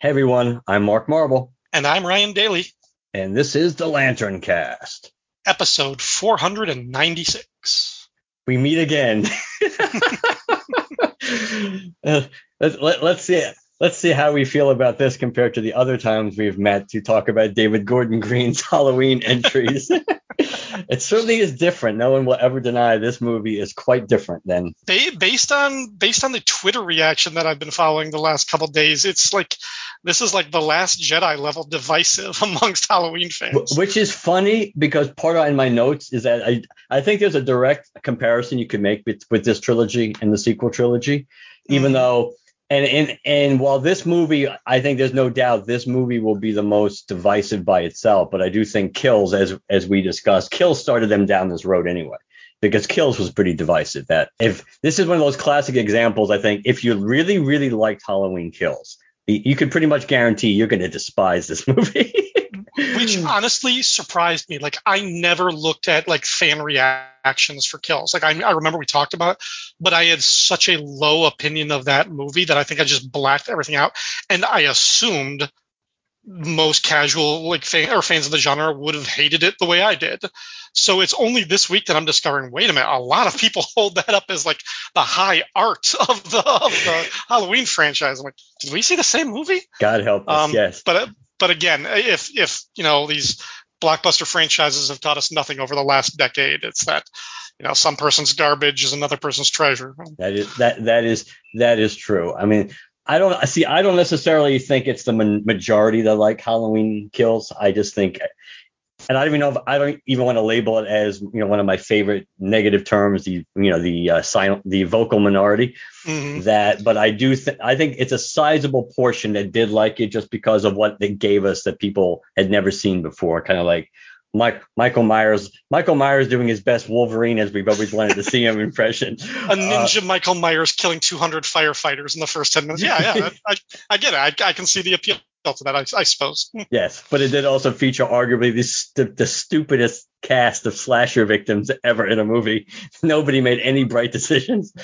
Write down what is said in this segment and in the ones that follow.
Hey everyone, I'm Mark Marble, And I'm Ryan Daly, and this is the Lantern Cast. episode 496. We meet again. Uh, let, let, let's see. Let's see how we feel about this compared to the other times we've met to talk about David Gordon Green's Halloween entries. it certainly is different. No one will ever deny this movie is quite different than based on based on the Twitter reaction that I've been following the last couple days, it's like this is like the last Jedi level divisive amongst Halloween fans. Which is funny because part of in my notes is that I I think there's a direct comparison you could make with, with this trilogy and the sequel trilogy, even Mhm. though and, and and while this movie I think there's no doubt this movie will be the most divisive by itself, but I do think Kills as as we discussed, Kills started them down this road anyway. Because Kills was pretty divisive. That if this is one of those classic examples, I think if you really, really liked Halloween Kills, you you could pretty much guarantee you're going to despise this movie. Which hmm. honestly surprised me. Like I never looked at like fan reactions for kills. Like I, I remember we talked about it, but I had such a low opinion of that movie that I think I just blacked everything out. And I assumed most casual like fan or fans of the genre would have hated it the way I did. So it's only this week that I'm discovering, wait a minute, a lot of people hold that up as like the high art of the of the Halloween franchise. I'm like, did we see the same movie? God help us, Um, yes. But but again, if if you know these blockbuster franchises have taught us nothing over the last decade, it's that you know some person's garbage is another person's treasure. That is that that is that is true. I mean, I don't see. I don't necessarily think it's the majority that like Halloween Kills. I just think, and I don't even know if I don't even want to label it as you know one of my favorite negative terms. The you know the uh, silent the vocal minority Mhm. that, but I do think I think it's a sizable portion that did like it just because of what they gave us that people had never seen before. Kind of like. Mike, Michael Myers, Michael Myers doing his best Wolverine as we've always wanted to see him impression. A ninja Michael Myers killing 200 firefighters in the first 10 minutes. Yeah, yeah, I, I get it. I, I can see the appeal to that. I, I suppose. Yes, but it did also feature arguably the, stu- the stupidest cast of slasher victims ever in a movie. Nobody made any bright decisions.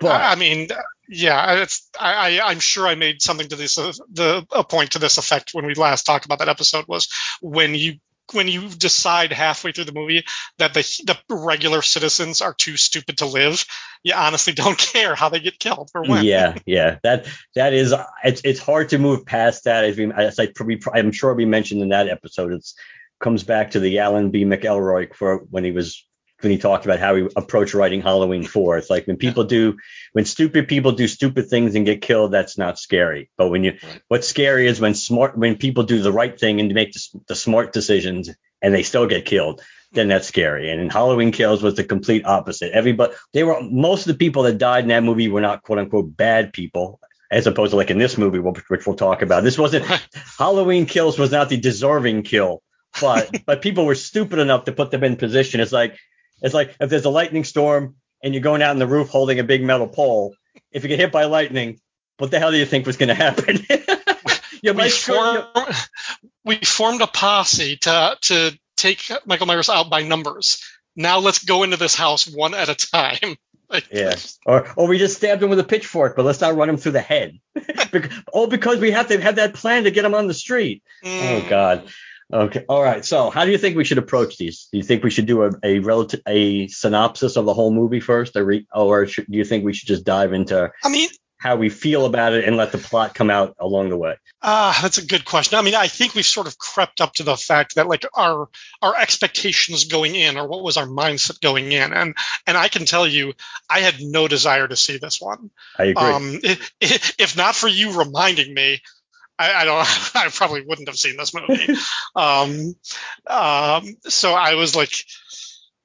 But I, mean, yeah, it's. I, I I'm sure I made something to this uh, the a point to this effect when we last talked about that episode was when you when you decide halfway through the movie that the the regular citizens are too stupid to live, you honestly don't care how they get killed or when. yeah, yeah, that that is it's it's hard to move past that. As, we, as I probably I'm sure we mentioned in that episode, it's comes back to the Alan B. McElroy for when he was when he talked about how he approached writing Halloween 4. It's like when people do when stupid people do stupid things and get killed, that's not scary. But when you Right. what's scary is when smart when people do the right thing and make the, the smart decisions and they still get killed. Then that's scary. And in Halloween Kills was the complete opposite. Everybody they were most of the people that died in that movie were not quote unquote bad people. As opposed to like in this movie, which which we'll talk about. This wasn't. Halloween Kills was not the deserving kill, but but people were stupid enough to put them in position. It's like it's like if there's a lightning storm and you're going out on the roof holding a big metal pole. If you get hit by lightning, what the hell do you think was going to happen? you We, form, we formed a posse to to take Michael Myers out by numbers. Now let's go into this house one at a time. Like, Yeah. Or or we just stabbed him with a pitchfork, but let's not run him through the head. Bec- oh, because we have to have that plan to get him on the street. Oh mm, God. Okay. All right. So, how do you think we should approach these? Do you think we should do a, a relative a synopsis of the whole movie first, or, re, or should, do you think we should just dive into? I mean, how we feel about it and let the plot come out along the way? Ah, uh, that's a good question. I mean, I think we've sort of crept up to the fact that like our our expectations going in, or what was our mindset going in, and and I can tell you, I had no desire to see this one. I agree. Um, if not for you reminding me, I, I, don't. I probably wouldn't have seen this movie. um, um, so I was like,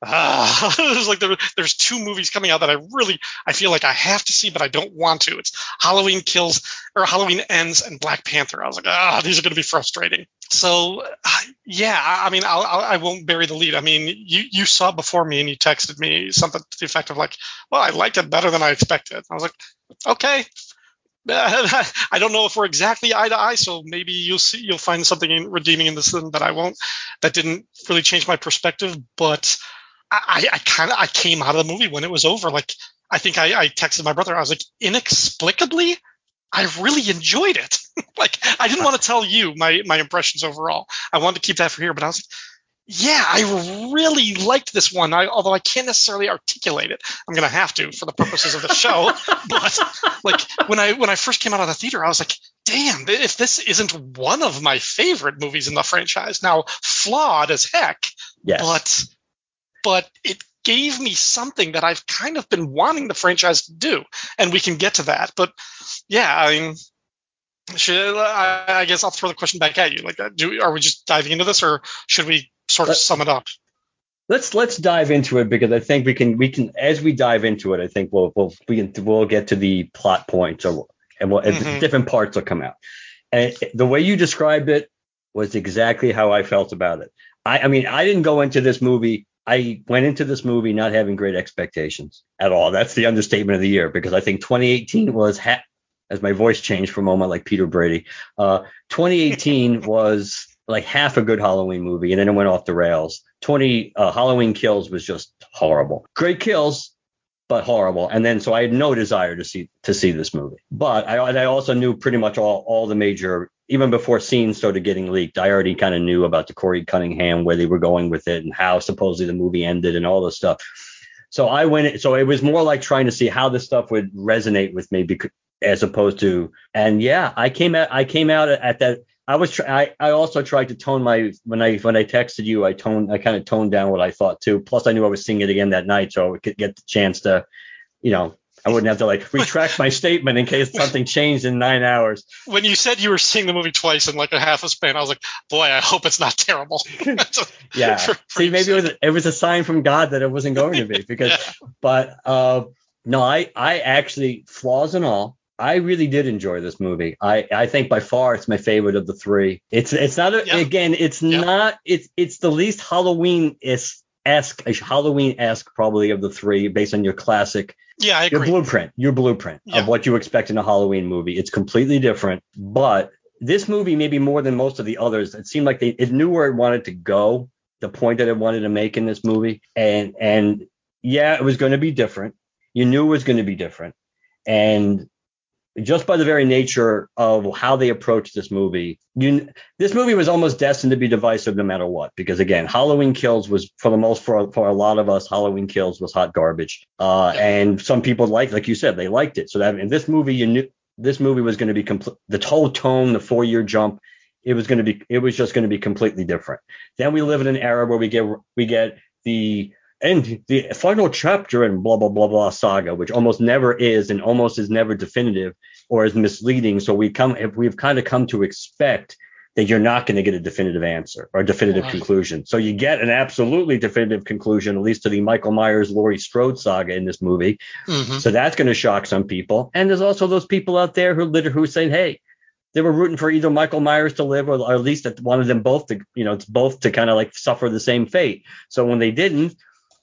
uh, there's like there, there's two movies coming out that I really I feel like I have to see, but I don't want to. It's Halloween Kills or Halloween Ends and Black Panther. I was like, ah, oh, these are going to be frustrating. So uh, yeah, I, I mean, I'll, I'll, I will not bury the lead. I mean, you you saw before me and you texted me something to the effect of like, well, I liked it better than I expected. I was like, okay, I don't know if we're exactly eye to eye, so maybe you'll see you'll find something redeeming in this that I won't. That didn't really change my perspective, but I, I kind of I came out of the movie when it was over. Like I think I, I texted my brother. I was like, inexplicably, I really enjoyed it. like I didn't want to tell you my my impressions overall. I wanted to keep that for here, but I was like, yeah, I really liked this one. I, although I can't necessarily articulate it, I'm gonna have to for the purposes of the show. but like when I when I first came out of the theater, I was like, damn, if this isn't one of my favorite movies in the franchise, now flawed as heck, yes. but but it gave me something that I've kind of been wanting the franchise to do, and we can get to that. But yeah, I mean, should, I, I guess I'll throw the question back at you. Like, uh, do are we just diving into this, or should we sort of sum it up? Let's let's dive into it because I think we can we can as we dive into it, I think we'll we'll we can, we'll get to the plot points or and we'll, mm-hmm. different parts will come out. And the way you described it was exactly how I felt about it. I, I mean, I didn't go into this movie. I went into this movie not having great expectations at all. That's the understatement of the year because I think 2018 was ha- as my voice changed for a moment, like Peter Brady. Uh, 2018 was like half a good Halloween movie, and then it went off the rails. 20 uh, Halloween Kills was just horrible. Great kills, but horrible. And then so I had no desire to see to see this movie. But I, I also knew pretty much all all the major even before scenes started getting leaked. I already kind of knew about the Corey Cunningham where they were going with it and how supposedly the movie ended and all this stuff. So I went. So it was more like trying to see how this stuff would resonate with me, because, as opposed to. And yeah, I came out. I came out at that I was try- I, I also tried to tone my when I when I texted you I toned I kind of toned down what I thought too. Plus I knew I was seeing it again that night, so I could get the chance to, you know, I wouldn't have to like retract my statement in case something changed in nine hours. When you said you were seeing the movie twice in like a half a span, I was like, boy, I hope it's not terrible. yeah. For, for See, maybe it was it was a sign from God that it wasn't going to be because, yeah. but uh, no, I I actually flaws and all, I really did enjoy this movie. I, I think by far it's my favorite of the three. It's it's not a, yeah. again it's yeah. not it's it's the least Halloween esque Halloween esque probably of the three based on your classic yeah I agree. your blueprint your blueprint yeah. of what you expect in a Halloween movie. It's completely different, but this movie maybe more than most of the others. It seemed like they it knew where it wanted to go, the point that it wanted to make in this movie, and and yeah, it was going to be different. You knew it was going to be different, and just by the very nature of how they approached this movie, you, this movie was almost destined to be divisive no matter what. Because again, Halloween Kills was for the most for for a lot of us, Halloween Kills was hot garbage. Uh, and some people liked, like you said, they liked it. So that in this movie, you knew this movie was going to be complete. The whole tone, the four year jump, it was going to be, it was just going to be completely different. Then we live in an era where we get we get the and the final chapter in blah blah blah blah saga, which almost never is and almost is never definitive or is misleading. So we come if we've kind of come to expect that you're not going to get a definitive answer or a definitive right. conclusion. So you get an absolutely definitive conclusion, at least to the Michael Myers Laurie Strode saga in this movie. Mm-hmm. So that's going to shock some people. And there's also those people out there who literally who saying, hey, they were rooting for either Michael Myers to live or, or at least wanted them both to, you know, it's both to kind of like suffer the same fate. So when they didn't,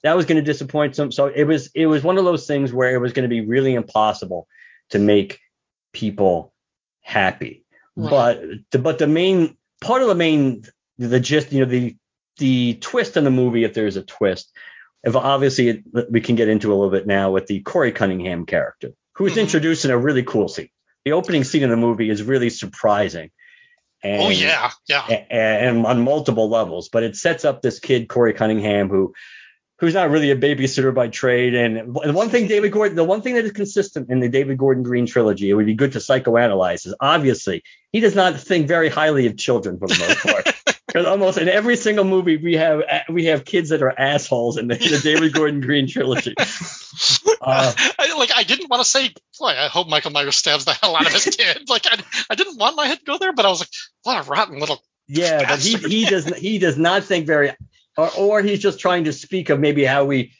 that was going to disappoint some. So it was it was one of those things where it was going to be really impossible to make people happy. Right. But the, but the main part of the main the gist you know the the twist in the movie if there's a twist if obviously it, we can get into a little bit now with the Corey Cunningham character who's mm-hmm. introduced in a really cool scene. The opening scene in the movie is really surprising. And, oh yeah, yeah, and, and on multiple levels. But it sets up this kid Corey Cunningham who who's not really a babysitter by trade. And the one thing David Gordon, the one thing that is consistent in the David Gordon Green trilogy, it would be good to psychoanalyze is obviously he does not think very highly of children for the most part. Because almost in every single movie we have we have kids that are assholes in the, the David Gordon Green trilogy. Uh, I, like I didn't want to say, boy, I hope Michael Myers stabs the hell out of his kid. like I, I didn't want my head to go there, but I was like, what a rotten little. Yeah, but he he does he does not think very or, or he's just trying to speak of maybe how we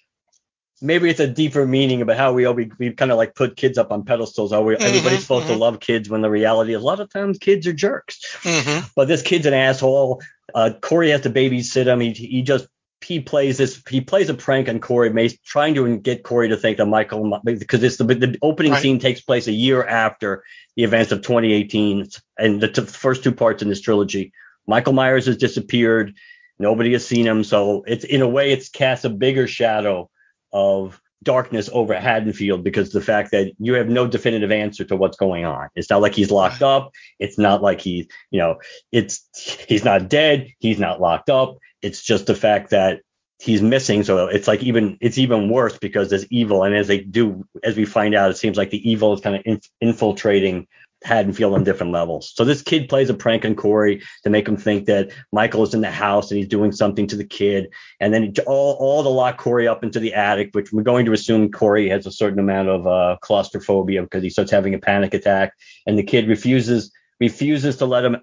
maybe it's a deeper meaning about how we we, we kind of like put kids up on pedestals. Are we, mm-hmm, everybody's supposed mm-hmm. to love kids when the reality is a lot of times kids are jerks. Mm-hmm. But this kid's an asshole. Uh, Corey has to babysit him. He he just he plays this he plays a prank on Corey Mace, trying to get Corey to think that Michael because it's the the opening right. scene takes place a year after the events of 2018 and the t- first two parts in this trilogy. Michael Myers has disappeared. Nobody has seen him, so it's in a way it's cast a bigger shadow of darkness over Haddonfield because the fact that you have no definitive answer to what's going on. It's not like he's locked up. It's not like he's, you know, it's he's not dead. He's not locked up. It's just the fact that he's missing. So it's like even it's even worse because there's evil, and as they do, as we find out, it seems like the evil is kind of inf- infiltrating Haddonfield on different levels. So this kid plays a prank on Corey to make him think that Michael is in the house and he's doing something to the kid. And then all, all to lock Corey up into the attic, which we're going to assume Corey has a certain amount of uh, claustrophobia because he starts having a panic attack. And the kid refuses refuses to let him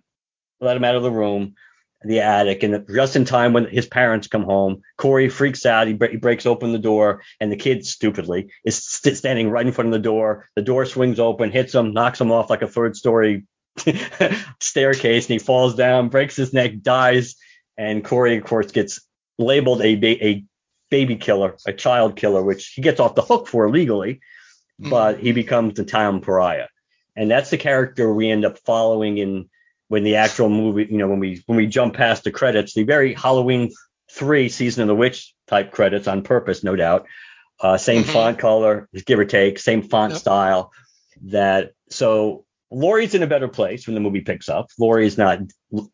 let him out of the room the attic, and just in time when his parents come home, Corey freaks out. He, bre- he breaks open the door, and the kid stupidly is st- standing right in front of the door. The door swings open, hits him, knocks him off like a third story staircase, and he falls down, breaks his neck, dies. And Corey, of course, gets labeled a, ba- a baby killer, a child killer, which he gets off the hook for legally, mm. but he becomes the town pariah. And that's the character we end up following in when the actual movie, you know, when we when we jump past the credits, the very Halloween three season of the witch type credits on purpose, no doubt. Uh, same mm-hmm. font color, give or take, same font yep. style. That so Laurie's in a better place when the movie picks up. Laurie's not,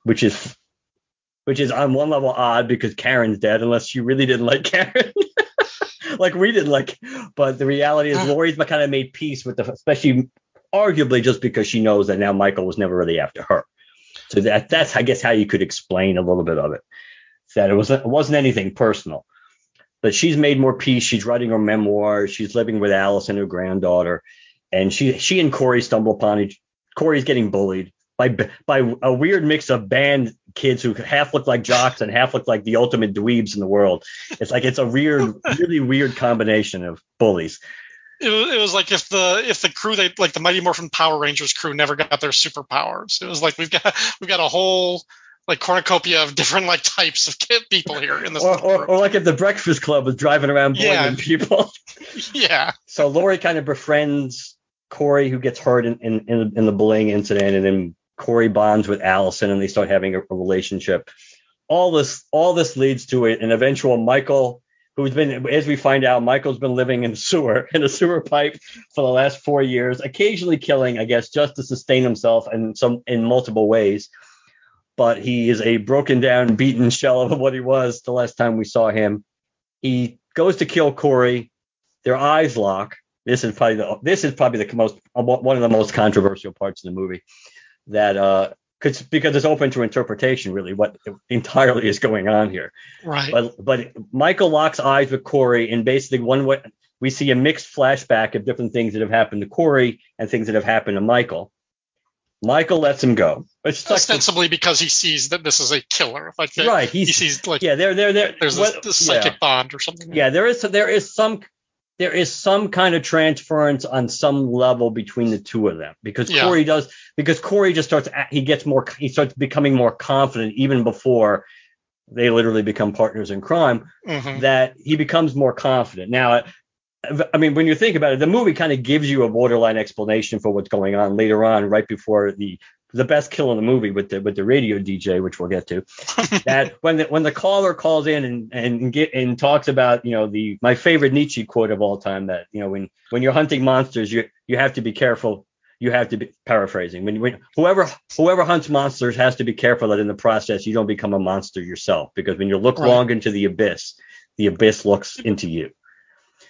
which is which is on one level odd because Karen's dead, unless you really didn't like Karen. like we didn't like, but the reality is Laurie's kind of made peace with the, especially arguably just because she knows that now Michael was never really after her. So that that's I guess how you could explain a little bit of it. That it wasn't it wasn't anything personal. But she's made more peace. She's writing her memoir. She's living with Alice and her granddaughter. And she she and Corey stumble upon each Corey's getting bullied by by a weird mix of band kids who half look like jocks and half look like the ultimate dweebs in the world. It's like it's a weird, really weird combination of bullies it was, it was like if the if the crew they like the Mighty Morphin Power Rangers crew never got their superpowers. It was like we've got we've got a whole like cornucopia of different like types of people here in this. Or, or, or, like if the Breakfast Club was driving around bullying yeah. people. yeah. So Laurie kind of befriends Corey, who gets hurt in, in, in, in the bullying incident, and then Corey bonds with Allyson, and they start having a, a relationship. All this all this leads to an eventual Michael who's been, as we find out, Michael's been living in a sewer, in a sewer pipe for the last four years, occasionally killing, I guess, just to sustain himself in some in multiple ways. But he is a broken down, beaten shell of what he was the last time we saw him. He goes to kill Corey. Their eyes lock. This is probably the this is probably the most one of the most controversial parts of the movie. That uh, because because it's open to interpretation really what entirely is going on here. Right. But but Michael locks eyes with Corey and basically one way we see a mixed flashback of different things that have happened to Corey and things that have happened to Michael. Michael lets him go. Ostensibly because he sees that this is a killer. Like right, he sees like yeah, there there there. There's what, this, psychic yeah. bond or something. Yeah, there is there is some there is some kind of transference on some level between the two of them because yeah. Corey does because Corey just starts he gets more he starts becoming more confident even before they literally become partners in crime mm-hmm. that he becomes more confident. Now I mean when you think about it the movie kind of gives you a borderline explanation for what's going on later on right before the the best kill in the movie with the with the radio DJ, which we'll get to. that when the when the caller calls in and and get and talks about you know the my favorite Nietzsche quote of all time that you know when when you're hunting monsters you you have to be careful. You have to be paraphrasing when, when whoever whoever hunts monsters has to be careful that in the process you don't become a monster yourself because when you look right. long into the abyss, the abyss looks into you.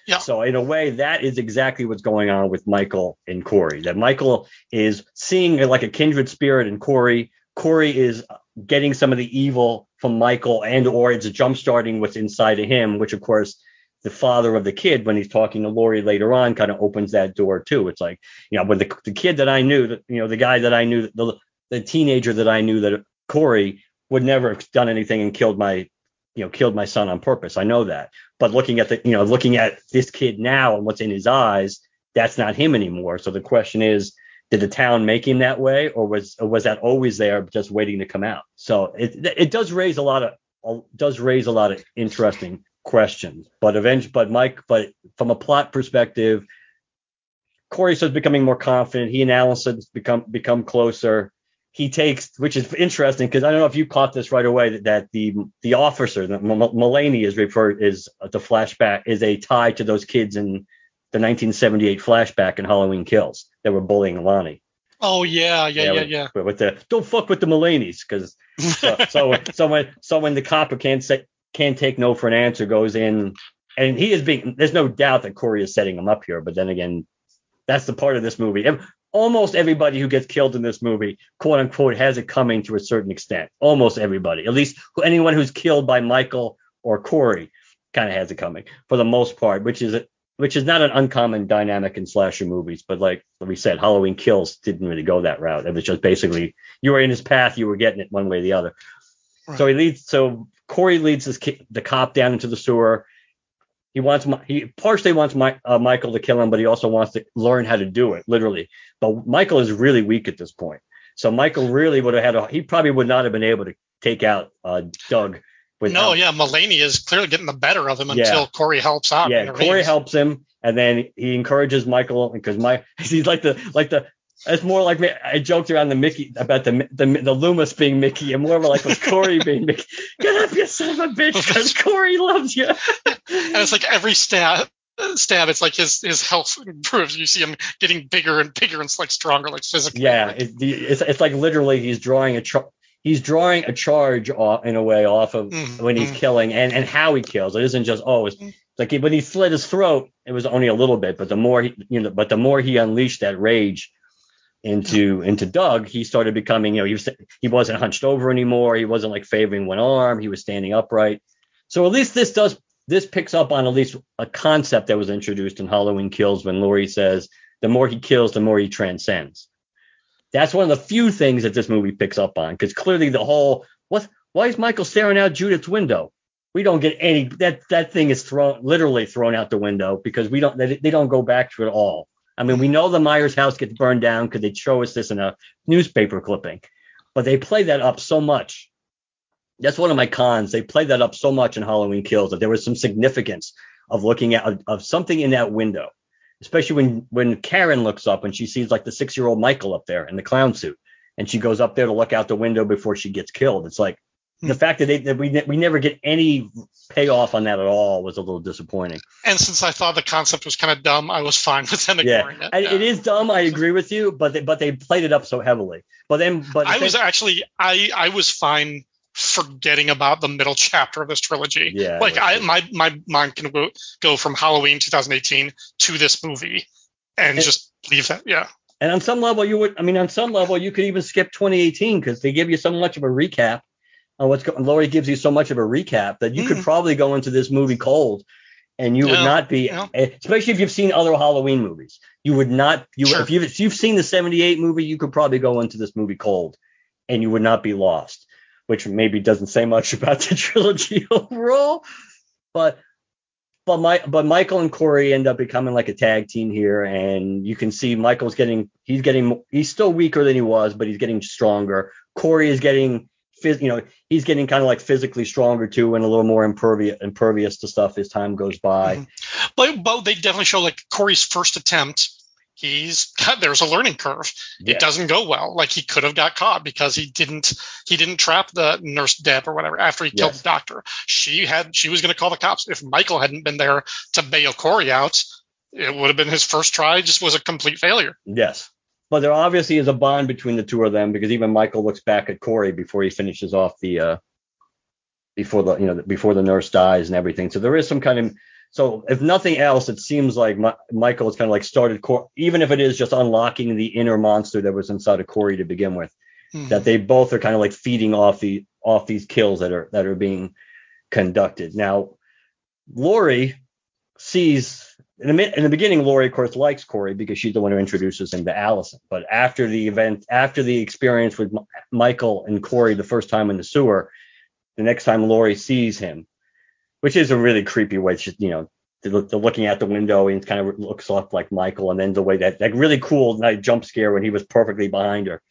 Yeah. So in a way, that is exactly what's going on with Michael and Corey. That Michael is seeing like a kindred spirit in Corey. Corey is getting some of the evil from Michael, and or it's jump starting what's inside of him, which of course the father of the kid, when he's talking to Laurie later on, kind of opens that door too. It's like, you know, when the, the kid that I knew, that you know, the guy that I knew, the the teenager that I knew that Corey would never have done anything and killed my you know killed my son on purpose. I know that. But looking at the you know looking at this kid now and what's in his eyes that's not him anymore. So the question is did the town make him that way or was or was that always there just waiting to come out? So it it does raise a lot of does raise a lot of interesting questions. But eventually but mike but from a plot perspective corey starts becoming more confident. He and allyson become become closer he takes, which is interesting because I don't know if you caught this right away that, that the the officer, that M- Mulaney is referred is uh, the flashback is a tie to those kids in the 1978 flashback in Halloween Kills that were bullying Lonnie. Oh yeah, yeah, yeah, yeah. With, with the don't fuck with the Mulaney's because so, so so when so when the cop who can't say can't take no for an answer goes in and he is being there's no doubt that Corey is setting him up here, but then again that's the part of this movie almost everybody who gets killed in this movie, quote unquote, has it coming to a certain extent. Almost everybody, at least anyone who's killed by Michael or Corey, kind of has it coming for the most part, which is which is not an uncommon dynamic in slasher movies. But like we said, Halloween Kills didn't really go that route. It was just basically you were in his path, you were getting it one way or the other. Right. So he leads. So Corey leads this, the cop down into the sewer. He wants he partially wants my, uh, Michael to kill him, but he also wants to learn how to do it, literally. But Michael is really weak at this point, so Michael really would have had a, he probably would not have been able to take out uh, Doug. Without, no, yeah, Mulaney is clearly getting the better of him until. Corey helps out. Yeah, Corey helps him, and then he encourages Michael because my he's like the like the it's more like I joked around the Mickey about the the, the Loomis being Mickey, and more of like with Corey being Mickey. Get up, you son of a bitch, because Corey loves you. and it's like every stab, stab, it's like his his health improves. You see him getting bigger and bigger and like stronger, like physically. Yeah, it, it's it's like literally he's drawing a he's drawing a charge off in a way off of mm-hmm. when he's mm-hmm. killing and and how he kills. It isn't just oh, it's mm-hmm. like he, when he slit his throat, it was only a little bit, but the more he, you know, but the more he unleashed that rage into into Doug, he started becoming, you know, he was he wasn't hunched over anymore. He wasn't like favoring one arm. He was standing upright. So at least this does this picks up on at least a concept that was introduced in Halloween Kills when Laurie says the more he kills, the more he transcends. That's one of the few things that this movie picks up on because clearly the whole what why is Michael staring out Judith's window? We don't get any that that thing is thrown literally thrown out the window because we don't they, they don't go back to it all. I mean, we know the Myers house gets burned down because they show us this in a newspaper clipping, but they play that up so much. That's one of my cons. They play that up so much in Halloween Kills that there was some significance of looking at of something in that window, especially when when Karen looks up and she sees like the six year old Michael up there in the clown suit, and she goes up there to look out the window before she gets killed. It's like the hmm. fact that, they, that we we never get any payoff on that at all was a little disappointing. And since I thought the concept was kind of dumb, I was fine with them ignoring yeah. it. Yeah. It is dumb. I agree with you, but they, but they played it up so heavily. But then, but I was actually I I was fine forgetting about the middle chapter of this trilogy. Yeah. Like I my my mind can go, go from Halloween 2018 to this movie and, and just leave that. Yeah. And on some level, you would. I mean, on some level, you could even skip 2018 because they give you so much of a recap on what's going. Laurie gives you so much of a recap that you mm. could probably go into this movie cold, and you would not be, yeah. especially if you've seen other Halloween movies. You would not. You sure. if you've if you've seen the '78 movie, you could probably go into this movie cold, and you would not be lost. Which maybe doesn't say much about the trilogy overall, but but my but Michael and Corey end up becoming like a tag team here, and you can see Michael's getting he's getting he's still weaker than he was, but he's getting stronger. Corey is getting you know, he's getting kind of like physically stronger too, and a little more impervious impervious to stuff as time goes by. Mm-hmm. But but they definitely show like Corey's first attempt. He's there's a learning curve. Yeah. It doesn't go well. Like he could have got caught because he didn't he didn't trap the nurse Deb or whatever after he killed yes. the doctor. She had she was going to call the cops if Michael hadn't been there to bail Corey out. It would have been his first try. Just was a complete failure. Yes. But there obviously is a bond between the two of them because even Michael looks back at Corey before he finishes off the uh, before the you know before the nurse dies and everything. So there is some kind of so if nothing else, it seems like Ma- Michael has kind of like started, Cor- even if it is just unlocking the inner monster that was inside of Corey to begin with, mm-hmm. that they both are kind of like feeding off the off these kills that are that are being conducted. Now, Laurie sees in the, in the beginning, Laurie of course likes Corey because she's the one who introduces him to Allyson. But after the event, after the experience with M- Michael and Corey the first time in the sewer, the next time Laurie sees him, which is a really creepy way. She, you know, they're, looking out the window and kind of looks up like Michael, and then the way that that really cool night jump scare when he was perfectly behind her.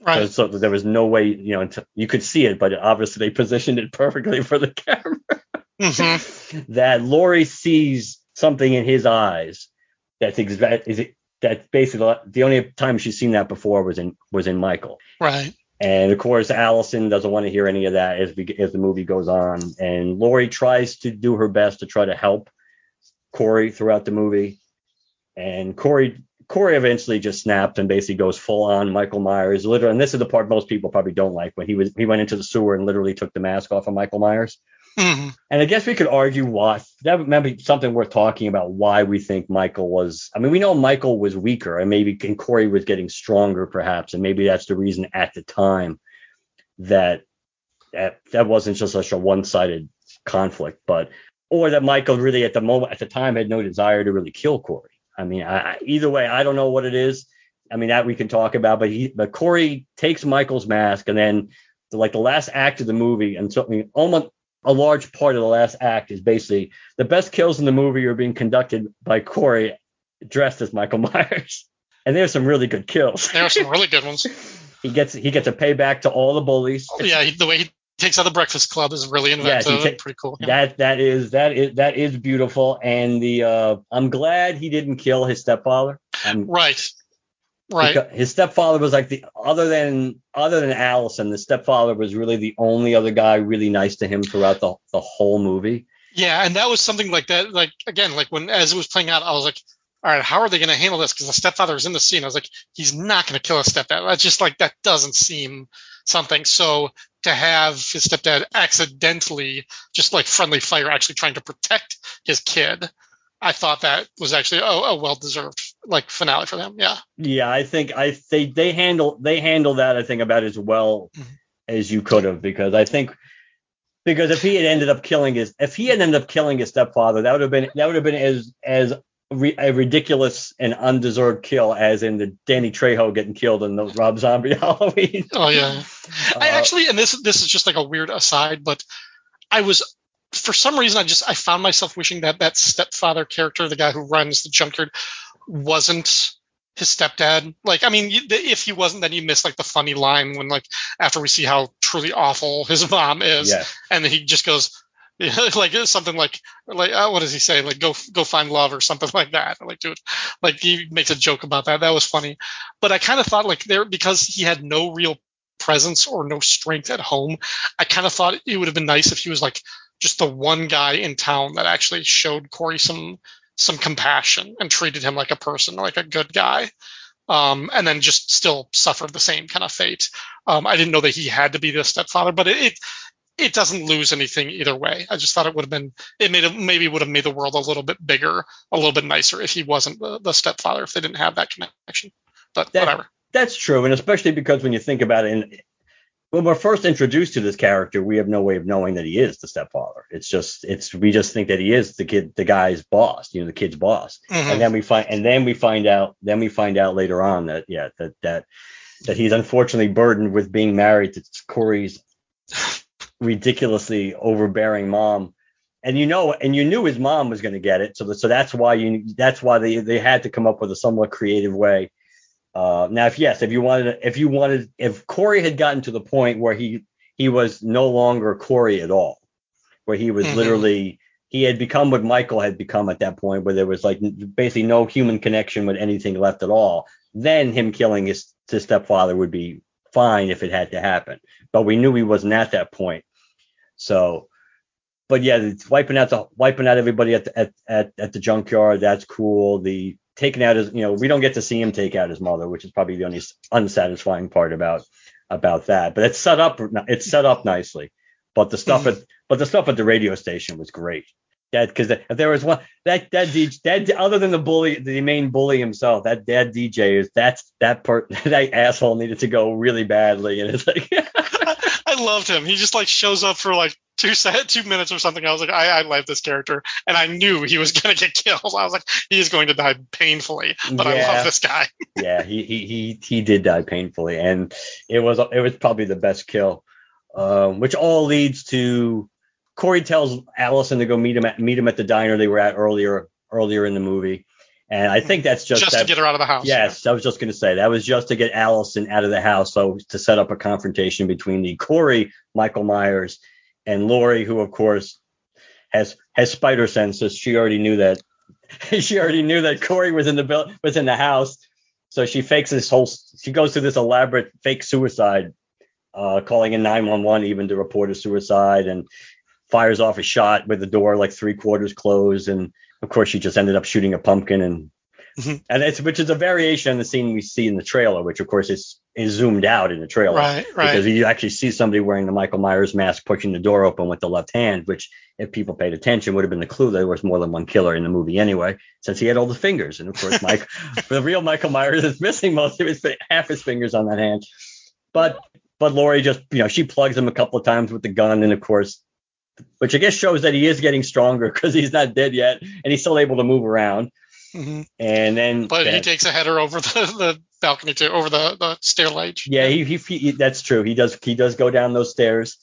Right. So, so there was no way, you know, you could see it, but obviously they positioned it perfectly for the camera. Mm-hmm. that Laurie sees something in his eyes that's exact is it that's basically the only time she's seen that before was in was in Michael. Right. And of course, Allyson doesn't want to hear any of that as, we, as the movie goes on. And Laurie tries to do her best to try to help Corey throughout the movie. And Corey Corey eventually just snapped and basically goes full on Michael Myers. Literally, and this is the part most people probably don't like when he was he went into the sewer and literally took the mask off of Michael Myers. Mm-hmm. And I guess we could argue why that might be something worth talking about why we think Michael was. I mean, we know Michael was weaker and maybe and Corey was getting stronger perhaps, and maybe that's the reason at the time that that, that wasn't just such a one-sided conflict, but or that Michael really at the moment at the time had no desire to really kill Corey. I mean, I, either way, I don't know what it is. I mean, that we can talk about, but he but Corey takes Michael's mask and then like the last act of the movie and something almost a large part of the last act is basically the best kills in the movie are being conducted by Corey dressed as Michael Myers. And there's some really good kills. There are some really good ones. he gets he gets a payback to all the bullies. Oh, yeah, the way he takes out the Breakfast Club is really inventive. Yes, ta- pretty cool. Yeah. That that is that is that is beautiful. And the uh, I'm glad he didn't kill his stepfather. I'm, right. Right. His stepfather was like the other than other than Allyson, the stepfather was really the only other guy really nice to him throughout the the whole movie. Yeah, and that was something like that. Like again, like when as it was playing out, I was like, all right, how are they going to handle this? Because the stepfather was in the scene. I was like, he's not going to kill his stepdad. That's just like that doesn't seem something. So to have his stepdad accidentally just like friendly fire actually trying to protect his kid I thought that was actually a, a well deserved like finale for them. Yeah. Yeah, I think I they they handle they handle that I think about as well mm-hmm. as you could have because I think because if he had ended up killing his if he had ended up killing his stepfather that would have been that would have been as as a ridiculous and undeserved kill as in the Danny Trejo getting killed in the Rob Zombie Halloween. Oh yeah. Uh, I actually and this this is just like a weird aside, but I was for some reason, I just I found myself wishing that that stepfather character, the guy who runs the junkyard, wasn't his stepdad. Like, I mean, if he wasn't, then you miss like the funny line when like after we see how truly awful his mom is, yeah. and then he just goes. like it's something like like uh, what does he say like go go find love or something like that like dude like he makes a joke about that that was funny but i kind of thought like there because he had no real presence or no strength at home i kind of thought it would have been nice if he was like just the one guy in town that actually showed Corey some some compassion and treated him like a person, like a good guy. Um, and then just still suffered the same kind of fate. Um, I didn't know that he had to be the stepfather, but it, it, it doesn't lose anything either way. I just thought it would have been it made it maybe would have made the world a little bit bigger, a little bit nicer if he wasn't the, the stepfather, if they didn't have that connection. But that, whatever. That's true, and especially because when you think about it, in, when we're first introduced to this character, we have no way of knowing that he is the stepfather. It's just it's we just think that he is the kid, the guy's boss, you know, the kid's boss. Mm-hmm. And then we find and then we find out then we find out later on that yeah that that that he's unfortunately burdened with being married to Corey's ridiculously overbearing mom. And you know, and you knew his mom was going to get it, so so that's why you that's why they they had to come up with a somewhat creative way uh, now, if yes, if you wanted, if you wanted, if Corey had gotten to the point where he he was no longer Corey at all, where he was mm-hmm. literally he had become what Michael had become at that point, where there was like basically no human connection with anything left at all, then him killing his, his stepfather would be fine if it had to happen. But we knew he wasn't at that point. So, but yeah, wiping out the wiping out everybody at the, at, at at the junkyard. That's cool. The taking out his, you know, we don't get to see him take out his mother, which is probably the only unsatisfying part about about that. But it's set up, it's set up nicely. but the stuff at mm-hmm. but the stuff at the radio station was great. That because if there was one that that DJ that other than the bully the main bully himself that that DJ is that's that part that asshole needed to go really badly and it's like I loved him. He just like shows up for like two set two minutes or something. I was like, I, I like this character, and I knew he was gonna get killed. I was like, he is going to die painfully, but yeah. I love this guy. yeah, he, he he he did die painfully, and it was it was probably the best kill, um, which all leads to Corey tells Allyson to go meet him at meet him at the diner they were at earlier earlier in the movie. And I think that's just just that, to get her out of the house. Yes, yeah. I was just going to say that was just to get Allyson out of the house, so to set up a confrontation between the Corey Michael Myers and Laurie, who of course has has spider senses. She already knew that. she already knew that Corey was in the was in the house, so she fakes this whole. She goes through this elaborate fake suicide, uh, calling in 911 even to report a suicide, and fires off a shot with the door like three quarters closed, and of course she just ended up shooting a pumpkin and Mm-hmm. And it's which is a variation on the scene we see in the trailer, which of course is is zoomed out in the trailer. Right, right. Because you actually see somebody wearing the Michael Myers mask pushing the door open with the left hand, which if people paid attention would have been the clue that there was more than one killer in the movie anyway, since he had all the fingers. And of course, Mike the real Michael Myers is missing most of his half his fingers on that hand. But but Laurie just you know she plugs him a couple of times with the gun, and of course which I guess shows that he is getting stronger because he's not dead yet and he's still able to move around. Mm-hmm. And then, but he takes a header over the, the balcony to over the, the stair ledge. Yeah, he, he, he, that's true. He does he does go down those stairs,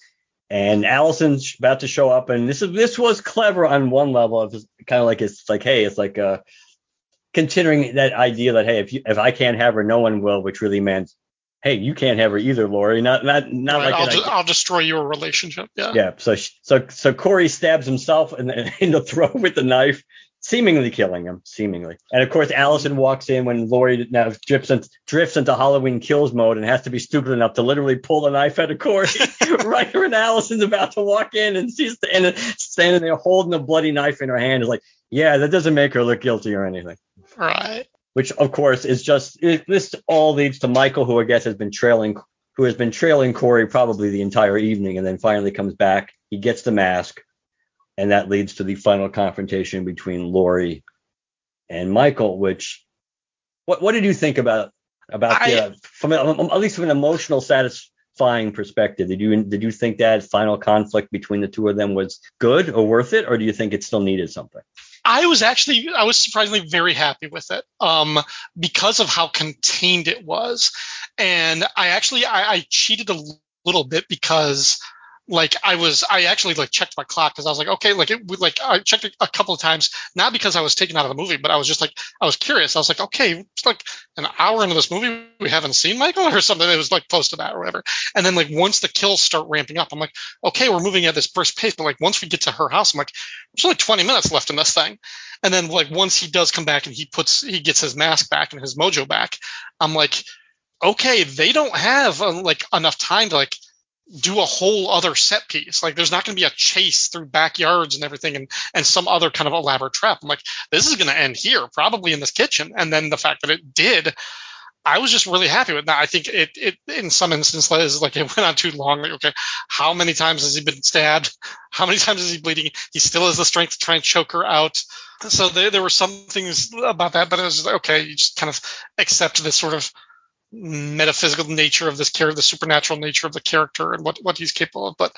and Allyson's about to show up, and this is this was clever on one level. It's kind of like it's like hey, it's like uh considering that idea that hey, if you, if I can't have her, no one will, which really meant hey, you can't have her either, Laurie. Not not not right, like I'll, I'll destroy your relationship. Yeah. Yeah. So so so Corey stabs himself in the, in the throat with the knife, seemingly killing him, seemingly. And of course, Allyson walks in when Laurie now drifts into, drifts into Halloween kills mode and has to be stupid enough to literally pull the knife out of Corey right when Allyson's about to walk in and she's standing, standing there holding a bloody knife in her hand. Is like, yeah, that doesn't make her look guilty or anything. Right. Which of course is just it, this all leads to Michael, who I guess has been trailing, who has been trailing Corey probably the entire evening, and then finally comes back. He gets the mask and that leads to the final confrontation between Laurie and Michael. Which, what what did you think about about I, the uh, from at least from an emotional satisfying perspective? Did you did you think that final conflict between the two of them was good or worth it, or do you think it still needed something? I was actually I was surprisingly very happy with it um, because of how contained it was, and I actually I, I cheated a little bit because like I was, I actually like checked my clock because I was like, okay, like it, like I checked it a couple of times, not because I was taken out of the movie, but I was just like, I was curious. I was like, okay, it's like an hour into this movie, we haven't seen Michael or something. It was like close to that or whatever. And then like once the kills start ramping up, I'm like, okay, we're moving at this brisk pace, but like once we get to her house, I'm like, there's only 20 minutes left in this thing. And then like once he does come back and he puts, he gets his mask back and his mojo back, I'm like, okay, they don't have uh, like enough time to like do a whole other set piece. Like there's not going to be a chase through backyards and everything and, and some other kind of elaborate trap. I'm like, this is going to end here, probably in this kitchen. And then the fact that it did, I was just really happy with that. I think it, it in some instances, like it went on too long. Like, okay, how many times has he been stabbed? How many times is he bleeding? He still has the strength to try and choke her out. So there, there were some things about that, but it was just, okay, you just kind of accept this sort of metaphysical nature of this character, the supernatural nature of the character, and what what he's capable of. But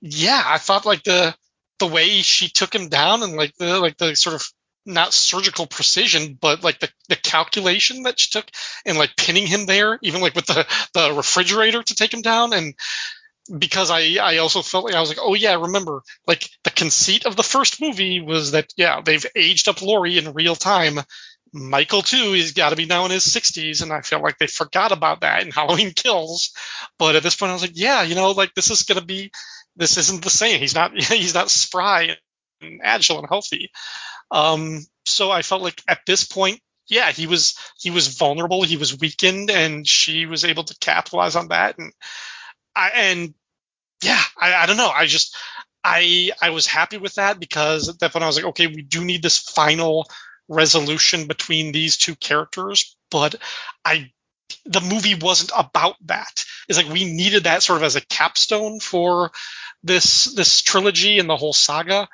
yeah, I thought like the the way she took him down and like the like the sort of not surgical precision, but like the, the calculation that she took and like pinning him there, even like with the, the refrigerator to take him down. And because I, I also felt like I was like, oh yeah, remember, like the conceit of the first movie was that, yeah, they've aged up Laurie in real time Michael too, he's got to be now in his 60s, and I feel like they forgot about that in Halloween Kills. But at this point, I was like, yeah, you know, like this is gonna be, this isn't the same. He's not, he's not spry and agile and healthy. Um, so I felt like at this point, yeah, he was he was vulnerable, he was weakened, and she was able to capitalize on that. And I and yeah, I, I don't know, I just I I was happy with that because at that point I was like, okay, we do need this final resolution between these two characters, but I the movie wasn't about that. It's like we needed that sort of as a capstone for this this trilogy and the whole saga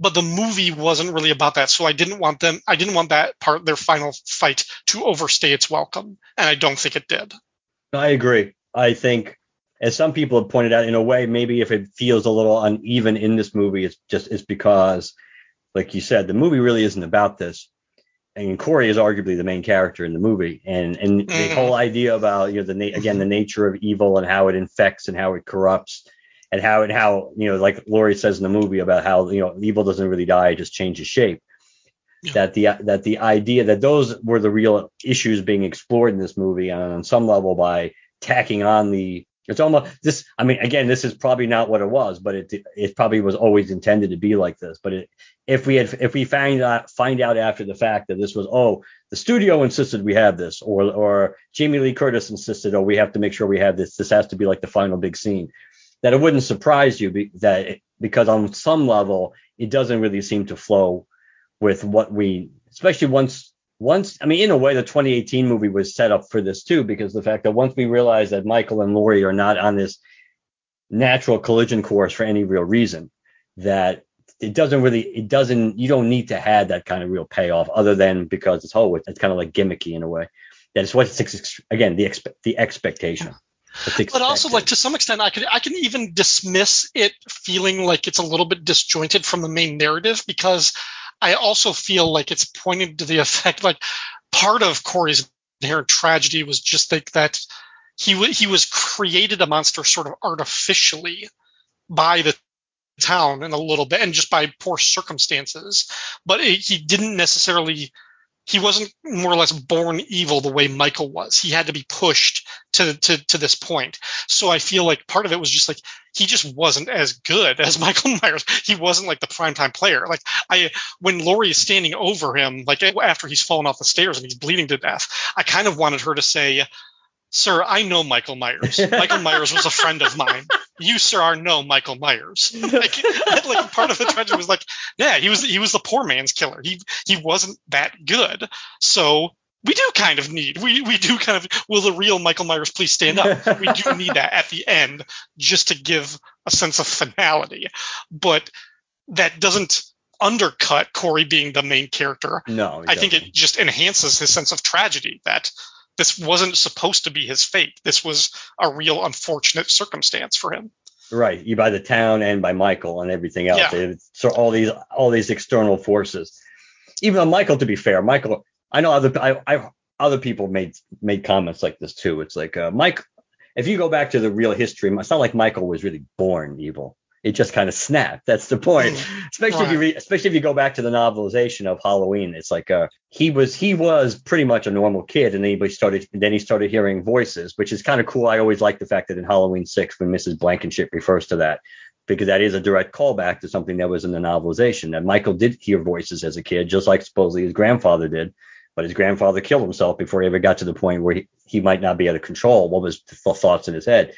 but the movie wasn't really about that. So i didn't want them i didn't want that part their final fight to overstay its welcome and i don't think it did. I agree. I think as some people have pointed out in a way maybe if it feels a little uneven in this movie it's just it's because like you said the movie really isn't about this and Corey is arguably the main character in the movie, and and mm. the whole idea about you know the na- again the nature of evil and how it infects and how it corrupts and how and how you know like Laurie says in the movie about how you know evil doesn't really die, it just changes shape. Yeah. That the that the idea that those were the real issues being explored in this movie and on some level by tacking on the it's almost this. I mean, again, this is probably not what it was, but it it probably was always intended to be like this. But it, if we had if we find out find out after the fact that this was oh the studio insisted we have this or or Jamie Lee Curtis insisted oh we have to make sure we have this this has to be like the final big scene that it wouldn't surprise you be, that it, because on some level it doesn't really seem to flow with what we especially once once I mean in a way the 2018 movie was set up for this too because the fact that once we realize that Michael and Laurie are not on this natural collision course for any real reason that it doesn't really it doesn't you don't need to have that kind of real payoff other than because it's oh it's kind of like gimmicky in a way. That's what it's again the expe- the expectation. But also like to some extent i could i can even dismiss it feeling like it's a little bit disjointed from the main narrative because i also feel like it's pointing to the effect like part of corey's inherent tragedy was just like that he w- he was created a monster sort of artificially by the town in a little bit and just by poor circumstances. But it, he didn't necessarily he wasn't more or less born evil the way michael was he had to be pushed to, to to this point so i feel like part of it was just like he just wasn't as good as michael myers he wasn't like the primetime player like i when laurie is standing over him like after he's fallen off the stairs and he's bleeding to death i kind of wanted her to say Sir, I know Michael Myers. Michael Myers was a friend of mine. You, sir, are no Michael Myers. Like, like part of the tragedy was like, yeah, he was he was the poor man's killer. He he wasn't that good. So we do kind of need we we do kind of will the real Michael Myers please stand up? We do need that at the end just to give a sense of finality. But that doesn't undercut Corey being the main character. No, I think it just enhances his sense of tragedy that this wasn't supposed to be his fate. This was a real unfortunate circumstance for him. Right, you by the town and by Michael and everything else. Yeah. So all these all these external forces. Even though Michael, to be fair, Michael, I know other I, I other people made made comments like this too. It's like uh, Mike, if you go back to the real history, it's not like Michael was really born evil it just kind of snapped. That's the point. Mm. especially right. if you read, especially if you go back to the novelization of Halloween. It's like uh, he was he was pretty much a normal kid, and then he started then he started hearing voices, which is kind of cool. I always like the fact that in Halloween six, when Mrs. Blankenship refers to that, because that is a direct callback to something that was in the novelization. That Michael did hear voices as a kid, just like supposedly his grandfather did. But his grandfather killed himself before he ever got to the point where he, he might not be able to control what was the thoughts in his head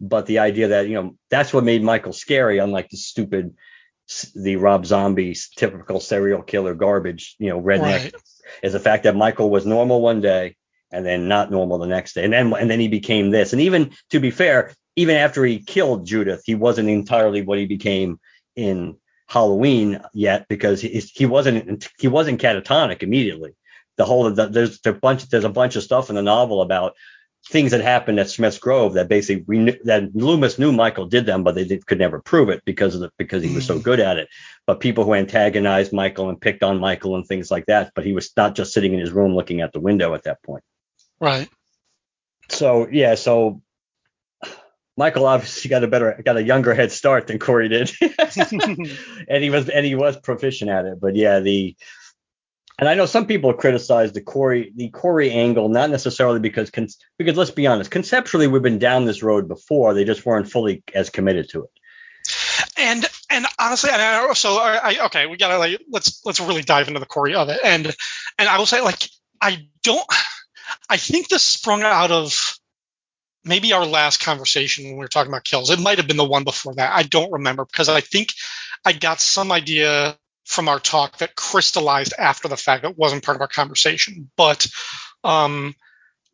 but the idea that you know that's what made Michael scary, unlike the stupid the Rob Zombie typical serial killer garbage, you know, redneck, right. is the fact that Michael was normal one day and then not normal the next day, and then and then he became this. And even to be fair, even after he killed Judith, he wasn't entirely what he became in Halloween yet because he, he wasn't he wasn't catatonic immediately. The whole of the, there's a bunch there's a bunch of stuff in the novel about things that happened at Smith's Grove that basically we knew, that Loomis knew Michael did them, but they did, could never prove it because of the because he was so mm. good at it. But people who antagonized Michael and picked on Michael and things like that, but he was not just sitting in his room looking at the window at that point. Right. So yeah, so Michael obviously got a better got a younger head start than Corey did, and he was and he was proficient at it. But yeah, the and I know some people criticize the Corey the Corey angle, not necessarily because because let's be honest, conceptually we've been down this road before. They just weren't fully as committed to it. And and honestly, and I, so I, okay, we gotta like let's let's really dive into the Corey of it. And and I will say like I don't. I think this sprung out of maybe our last conversation when we were talking about kills. It might have been the one before that. I don't remember because I think I got some idea from our talk that crystallized after the fact that wasn't part of our conversation. But um,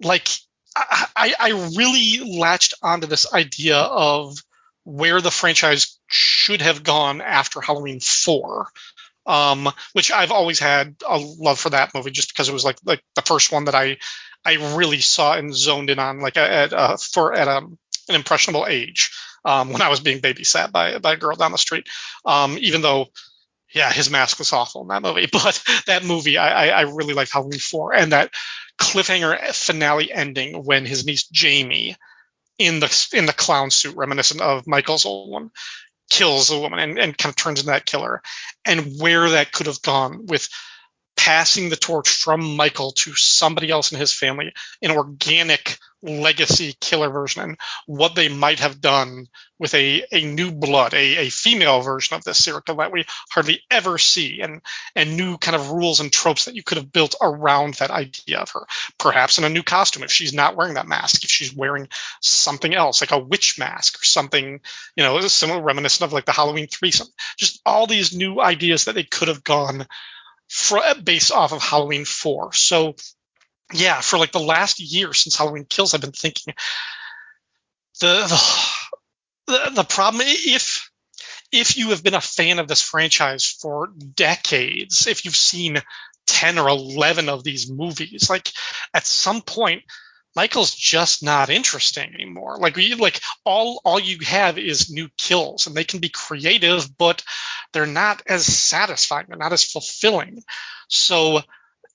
like I, I really latched onto this idea of where the franchise should have gone after Halloween 4. Um, which I've always had a love for that movie just because it was like like the first one that I I really saw and zoned in on like at uh, for at um, an impressionable age um, when I was being babysat by by a girl down the street. Um, even though yeah, his mask was awful in that movie, but that movie I, I, I really liked Halloween 4 and that cliffhanger finale ending when his niece Jamie in the in the clown suit reminiscent of Michael's old one kills a woman and, and kind of turns into that killer. And where that could have gone with passing the torch from Michael to somebody else in his family, an organic legacy killer version, and what they might have done with a, a new blood, a, a female version of this serial that we hardly ever see, and and new kind of rules and tropes that you could have built around that idea of her. Perhaps in a new costume if she's not wearing that mask, if she's wearing something else, like a witch mask or something, you know, similar reminiscent of like the Halloween threesome. Just all these new ideas that they could have gone for, based off of Halloween 4. So, yeah, for like the last year since Halloween Kills, I've been thinking the the, the problem if if you have been a fan of this franchise for decades, if you've seen 10 or 11 of these movies, like at some point Michael's just not interesting anymore. Like we like all all you have is new kills and they can be creative, but they're not as satisfying, they're not as fulfilling. So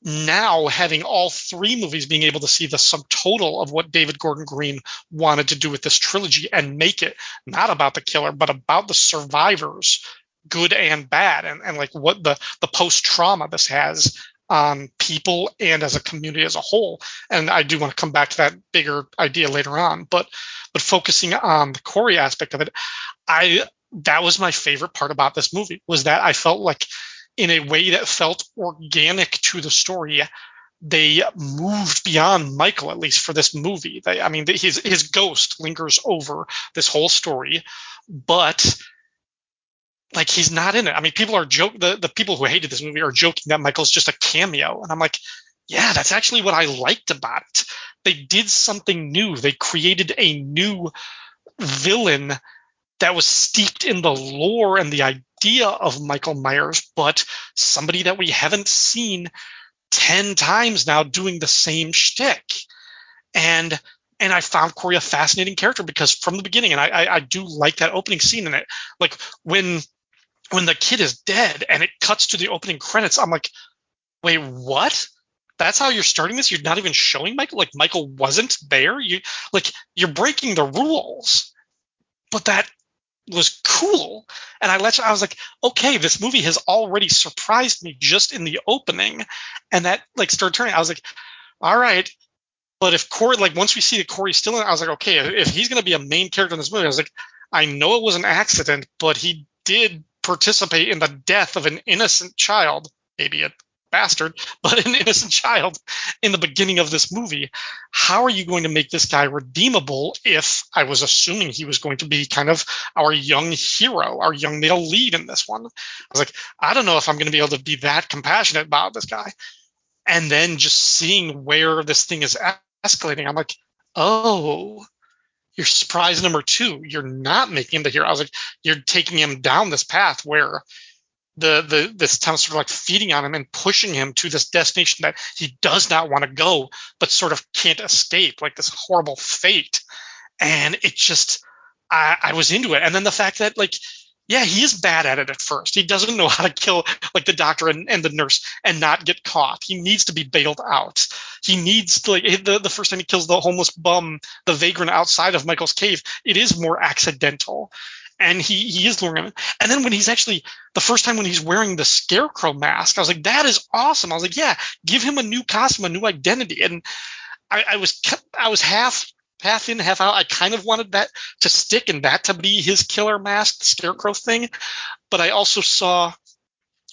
now having all three movies being able to see the sum total of what David Gordon Green wanted to do with this trilogy and make it not about the killer, but about the survivors, good and bad, and, and like what the, the post trauma this has on people and as a community as a whole. And I do want to come back to that bigger idea later on, but but focusing on the Corey aspect of it, I that was my favorite part about this movie was that I felt like in a way that felt organic to the story they moved beyond Michael, at least for this movie. They, I mean, his his ghost lingers over this whole story, but like he's not in it. I mean, people are joke the the people who hated this movie are joking that Michael's just a cameo, and I'm like, yeah, that's actually what I liked about it. They did something new. They created a new villain that was steeped in the lore and the idea of Michael Myers, but somebody that we haven't seen 10 times now doing the same shtick. And and I found Corey a fascinating character because from the beginning, and I, I, I do like that opening scene in it. Like when when the kid is dead and it cuts to the opening credits, I'm like, wait, what? That's how you're starting this? You're not even showing Michael? Like Michael wasn't there? You like you're breaking the rules. But that was cool. And I let you, I was like, okay, this movie has already surprised me just in the opening. And that like started turning. I was like, all right. But if Corey, like once we see that Corey's still in I was like, okay, if he's going to be a main character in this movie, I was like, I know it was an accident, but he did participate in the death of an innocent child, maybe a bastard, but an innocent child in the beginning of this movie. How are you going to make this guy redeemable if I was assuming he was going to be kind of our young hero, our young male lead in this one? I was like, I don't know if I'm going to be able to be that compassionate about this guy. And then just seeing where this thing is escalating, I'm like, oh, you're surprise number two. You're not making him the hero. I was like, you're taking him down this path where the the this town sort of like feeding on him and pushing him to this destination that he does not want to go, but sort of can't escape, like this horrible fate. And it just I, I was into it. And then the fact that like yeah, he is bad at it at first. He doesn't know how to kill like the doctor and, and the nurse and not get caught. He needs to be bailed out. He needs to like the, the first time he kills the homeless bum, the vagrant outside of Michael's cave, it is more accidental. And he he is luring him. And then when he's actually the first time when he's wearing the scarecrow mask, I was like, that is awesome. I was like, yeah, give him a new costume, a new identity. And I, I was I was half half in, half out. I kind of wanted that to stick and that to be his killer mask, the scarecrow thing. But I also saw,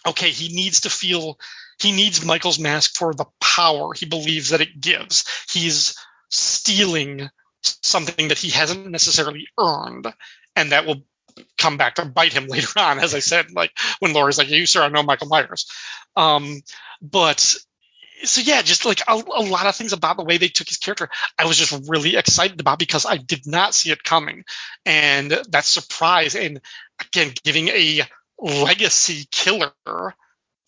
okay, he needs to feel, he needs Michael's mask for the power he believes that it gives. He's stealing something that he hasn't necessarily earned, and that will come back to bite him later on, as I said, like when Laurie's like, "You sir, I know Michael Myers," um, but so yeah, just like a, a, lot of things about the way they took his character, I was just really excited about because I did not see it coming, and that surprise and again giving a legacy killer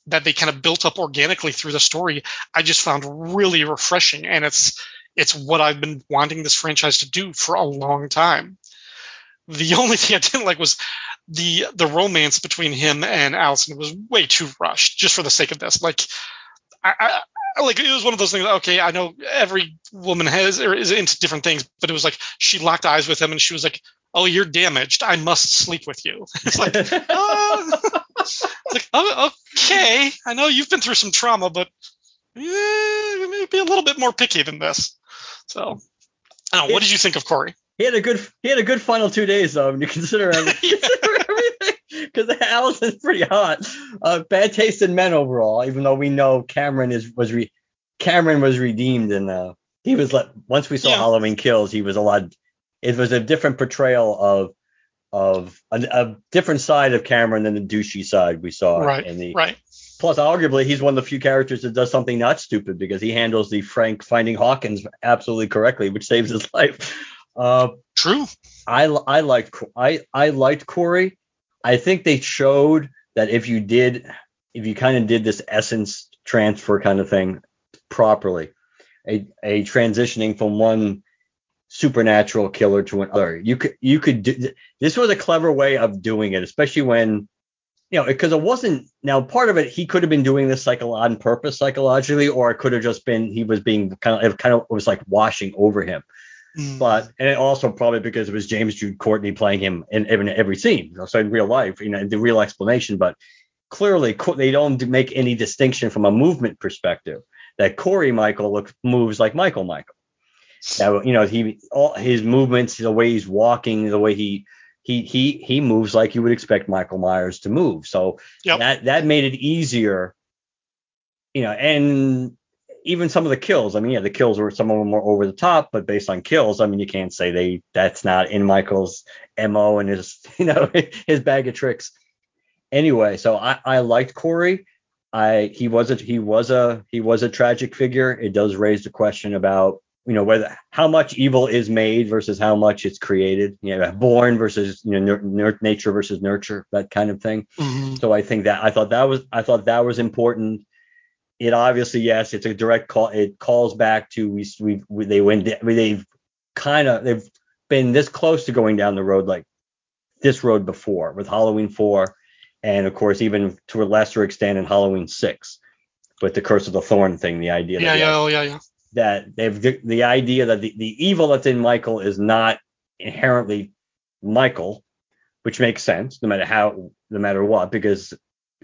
that they kind of built up organically through the story, I just found really refreshing, and it's it's what I've been wanting this franchise to do for a long time. The only thing I didn't like was the the romance between him and Allyson was way too rushed, just for the sake of this. Like, I, I like it was one of those things. Okay, I know every woman has or is into different things, but it was like she locked eyes with him and she was like, "Oh, you're damaged. I must sleep with you." It's like, oh. like oh, okay, I know you've been through some trauma, but yeah, maybe a little bit more picky than this. So, I don't know. What did you think of Corey? He had a good he had a good final two days though. When you consider, everything, because Allyson's pretty hot. Uh, bad taste in men overall. Even though we know Cameron is was re, Cameron was redeemed and uh, he was like once we saw yeah. Halloween Kills, he was a lot. It was a different portrayal of of a, a, different side of Cameron than the douchey side we saw. Right. In the, right. Plus, arguably, he's one of the few characters that does something not stupid because he handles the Frank finding Hawkins absolutely correctly, which saves his life. Uh, True. I I liked I I liked Corey. I think they showed that if you did if you kind of did this essence transfer kind of thing properly, a a transitioning from one supernatural killer to another, you could you could do this was a clever way of doing it, especially when you know because it wasn't now part of it he could have been doing this like on purpose psychologically or it could have just been he was being kind of it kind of was like washing over him Mm. But and also probably because it was James Jude Courtney playing him in every, every scene, so in real life, you know, the real explanation. But clearly, they don't make any distinction from a movement perspective. That Corey Michael looks moves like Michael Michael. Now, you know, he all his movements, the way he's walking, the way he he he he moves like you would expect Michael Myers to move. So yep. that that made it easier, you know, and even some of the kills. I mean, yeah, the kills were some of them were over the top, but based on kills, I mean, you can't say they that's not in Michael's mo and his you know his bag of tricks. Anyway, so I I liked Corey. I he was a he was a he was a tragic figure. It does raise the question about you know whether how much evil is made versus how much it's created. You know, born versus you know nur- nature versus nurture, that kind of thing. Mm-hmm. So I think that I thought that was I thought that was important it obviously yes, it's a direct call. It calls back to we we, we they went they've kind of they've been this close to going down the road like this road before with Halloween four, and of course even to a lesser extent in Halloween six, with the Curse of the Thorn thing. The idea yeah that yeah oh, yeah yeah that they've the, idea that the, the evil that's in Michael is not inherently Michael, which makes sense no matter how no matter what because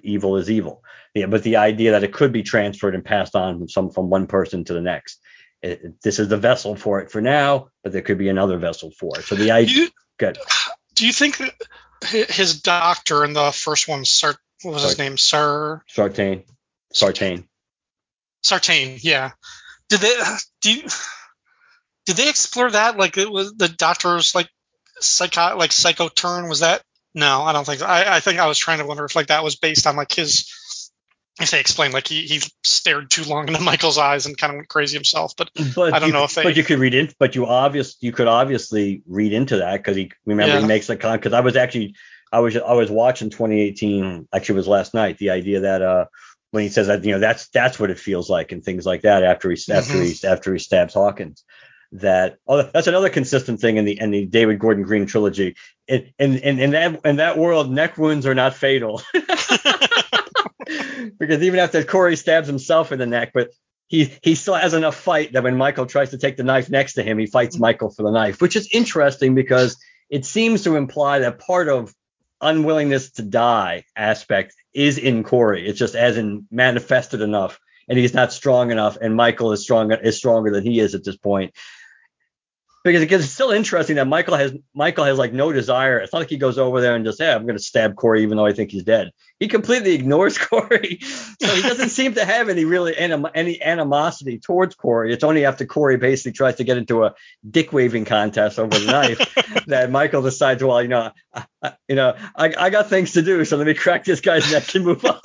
evil is evil. Yeah, but the idea that it could be transferred and passed on from some from one person to the next. It, this is the vessel for it for now, but there could be another vessel for it. So the idea. good. Do you think his doctor in the first one, Sart, what was Sart, his name, Sir? Sartain. Sartain. Sartain. Yeah. Did they? Do you? Did they explore that? Like it was the doctor's like psycho like psycho turn was that no, I don't think so. I, I think I was trying to wonder if like that was based on like his if they explained like he, he stared too long into Michael's eyes and kind of went crazy himself. But, but I don't you, know if they. But you could read in. But you obvious you could obviously read into that because he remember yeah. he makes the con. Because I was actually I was I was watching 2018. Actually, it was last night. The idea that uh when he says that you know that's that's what it feels like and things like that after he after mm-hmm. he after he stabs Hawkins that oh that's another consistent thing in the in the David Gordon Green trilogy. In in in, in that in that world, neck wounds are not fatal. because even after Corey stabs himself in the neck, but he he still has enough fight that when Michael tries to take the knife next to him, he fights Michael for the knife, which is interesting because it seems to imply that part of unwillingness to die aspect is in Corey. It's just as in manifested enough, and he's not strong enough, and Michael is stronger is stronger than he is at this point because it gets, it's still interesting that Michael has Michael has like no desire. It's not like he goes over there and just, hey, I'm going to stab Corey even though I think he's dead. He completely ignores Corey, so he doesn't seem to have any really anim- any animosity towards Corey. It's only after Corey basically tries to get into a dick waving contest over the knife that Michael decides, well, you know, I, I, you know, I, I got things to do, so let me crack this guy's neck and move on.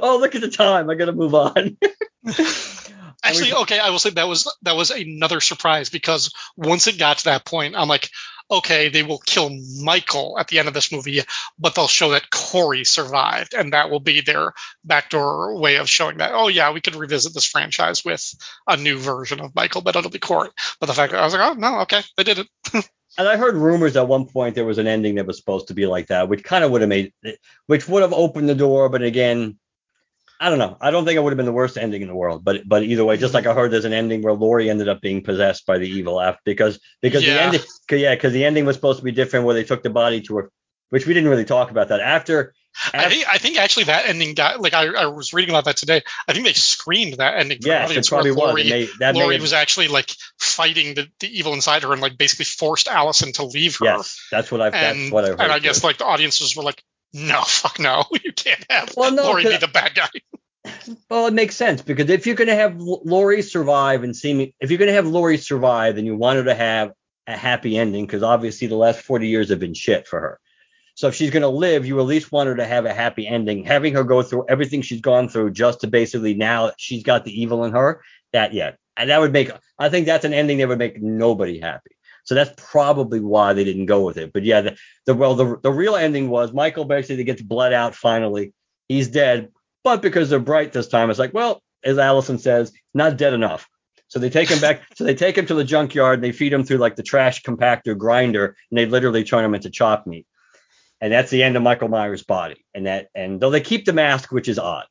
oh, look at the time. I got to move on. Actually, okay, I will say that was that was another surprise because once it got to that point, I'm like, okay, they will kill Michael at the end of this movie, but they'll show that Corey survived, and that will be their backdoor way of showing that. Oh yeah, we could revisit this franchise with a new version of Michael, but it'll be Corey. But the fact that I was like, oh no, okay, they did it. and I heard rumors at one point there was an ending that was supposed to be like that, which kind of would have made, which would have opened the door, but again, I don't know. I don't think it would have been the worst ending in the world, but but either way, just mm-hmm. like I heard, there's an ending where Laurie ended up being possessed by the evil after because because yeah. the ending, cause, yeah, because the ending was supposed to be different, where they took the body to her, which we didn't really talk about that after. after I think I think actually that ending got like I, I was reading about that today. I think they screamed that ending for yes, audience it probably where Laurie, was. May, Laurie was actually like fighting the, the evil inside her and like basically forced Allyson to leave her. Yes, that's what I've and, that's what I heard. And I guess like the audiences were like, no, fuck no, you can't have well, no, Laurie be the bad guy. Well, it makes sense because if you're going to have Laurie survive and see me if you're going to have Laurie survive, then you want her to have a happy ending because obviously the last 40 years have been shit for her. So if she's going to live, you at least want her to have a happy ending. Having her go through everything she's gone through just to basically now she's got the evil in her, that yeah, and that would make I think that's an ending that would make nobody happy. So that's probably why they didn't go with it. But yeah, the, the well the the real ending was Michael basically gets bled out finally. He's dead, but because they're bright this time, it's like, well, as Allyson says, not dead enough. So they take him back. so they take him to the junkyard and they feed him through like the trash compactor grinder, and they literally turn him into chop meat. And that's the end of Michael Myers' body. And that, and though they keep the mask, which is odd,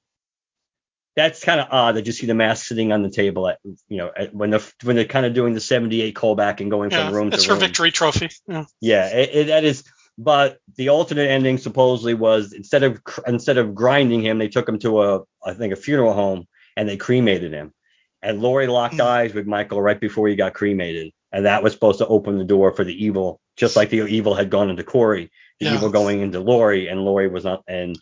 that's kind of odd that you see the mask sitting on the table at, you know, at, when the when they're kind of doing the 78 callback and going yeah, from room to room. It's her victory trophy. Yeah, yeah it, it, that is but the alternate ending supposedly was instead of instead of grinding him, they took him to a I think a funeral home and they cremated him. And Laurie locked hmm. eyes with Michael right before he got cremated, and that was supposed to open the door for the evil, just like the evil had gone into Corey, the yeah. evil going into Laurie, and Laurie was not, and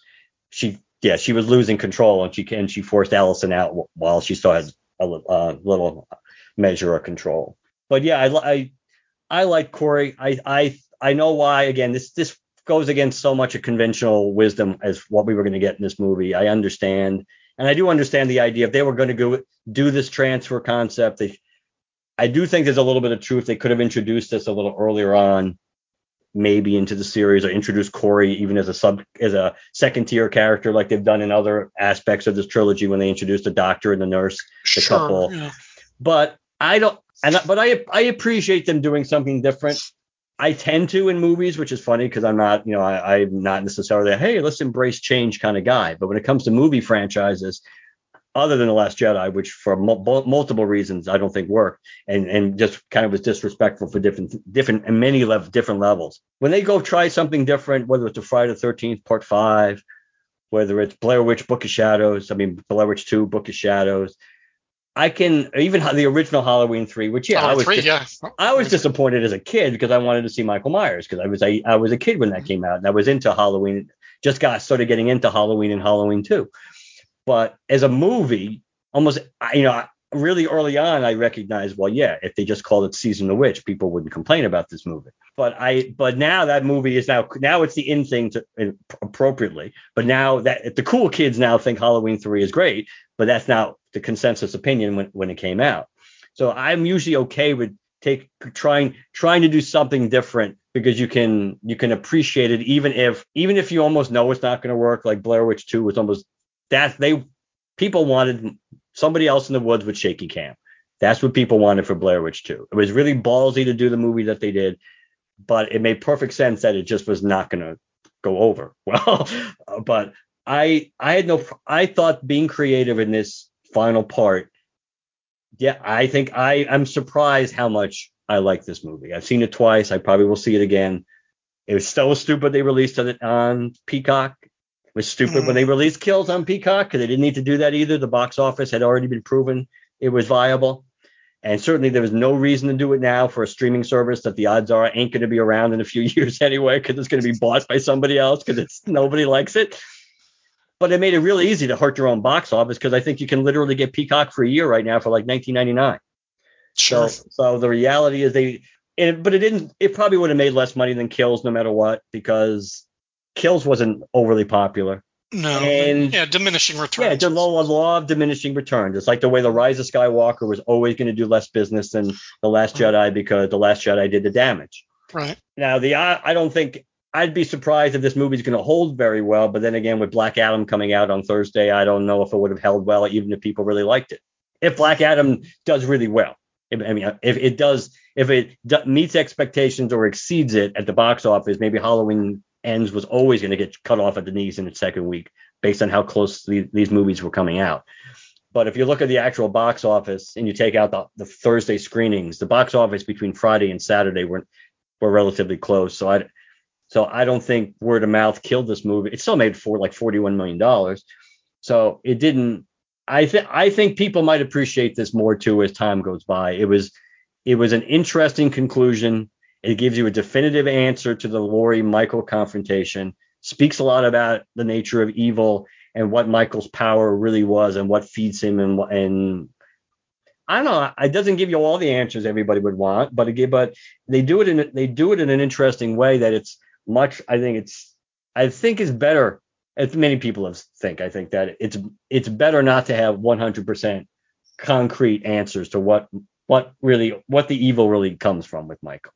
she yeah she was losing control, and she and she forced Allyson out while she still had a uh, little measure of control. But yeah, I I, I like Corey. I I I know why. Again, this this goes against so much of conventional wisdom as what we were going to get in this movie. I understand, and I do understand the idea if they were going to go do this transfer concept. They, I do think there's a little bit of truth. They could have introduced this a little earlier on, maybe into the series, or introduced Corey even as a sub as a second tier character, like they've done in other aspects of this trilogy when they introduced the doctor and the nurse, the sure, couple. Yeah. But I don't. And but I I appreciate them doing something different I tend to in movies, which is funny because I'm not, you know, I, am not necessarily a hey, let's embrace change kind of guy. But when it comes to movie franchises, other than the Last Jedi, which for multiple reasons I don't think worked, and and just kind of was disrespectful for different different and many different levels. When they go try something different, whether it's a Friday the 13th Part Five, whether it's Blair Witch Book of Shadows, I mean Blair Witch Two Book of Shadows, I can even the original Halloween three, which yeah, oh, I was three, yeah. I was disappointed as a kid because I wanted to see Michael Myers because I was I, I was a kid when that mm-hmm. came out and I was into Halloween, just got started getting into Halloween and Halloween two. But as a movie, almost you know really early on I recognized well yeah if they just called it Season of the Witch people wouldn't complain about this movie. But I but now that movie is now now it's the in thing to appropriately. But now that the cool kids now think Halloween three is great, but that's not the consensus opinion when, when it came out. So I'm usually okay with take trying trying to do something different because you can you can appreciate it even if even if you almost know it's not going to work like Blair Witch 2 was almost that they people wanted somebody else in the woods with shaky cam. That's what people wanted for Blair Witch 2. It was really ballsy to do the movie that they did, but it made perfect sense that it just was not going to go over well. but I I had no I thought being creative in this final part. Yeah, I think I I'm surprised how much I like this movie. I've seen it twice. I probably will see it again. It was so stupid they released it on Peacock. It was stupid mm. when they released Kills on Peacock because they didn't need to do that either. The box office had already been proven it was viable. And certainly there was no reason to do it now for a streaming service that the odds are ain't going to be around in a few years anyway because it's going to be bought by somebody else because it's nobody likes it but it made it really easy to hurt your own box office because I think you can literally get Peacock for a year right now for like 19.99. Sure. So, so the reality is they, it, but it didn't. It probably would have made less money than Kills no matter what because Kills wasn't overly popular. No. And- yeah, diminishing returns. Yeah, it's a law, law of diminishing returns. It's like the way the Rise of Skywalker was always going to do less business than the Last Jedi because the Last Jedi did the damage. Right. Now, the I, I don't think I'd be surprised if this movie's going to hold very well. But then again, with Black Adam coming out on Thursday, I don't know if it would have held well, even if people really liked it. If Black Adam does really well, if, I mean, if it does, if it meets expectations or exceeds it at the box office, maybe Halloween Ends was always going to get cut off at the knees in its second week, based on how close the, these movies were coming out. But if you look at the actual box office and you take out the, the Thursday screenings, the box office between Friday and Saturday were were relatively close. So I so I don't think word of mouth killed this movie. It still made for like 41 million dollars. So it didn't. I think I think people might appreciate this more too as time goes by. It was it was an interesting conclusion. It gives you a definitive answer to the Laurie Michael confrontation. Speaks a lot about the nature of evil and what Michael's power really was and what feeds him and and I don't know. It doesn't give you all the answers everybody would want, but it, but they do it in they do it in an interesting way that it's much. I think it's I think it's better. As many people have think I think that it's it's better not to have 100% concrete answers to what what really what the evil really comes from with Michael.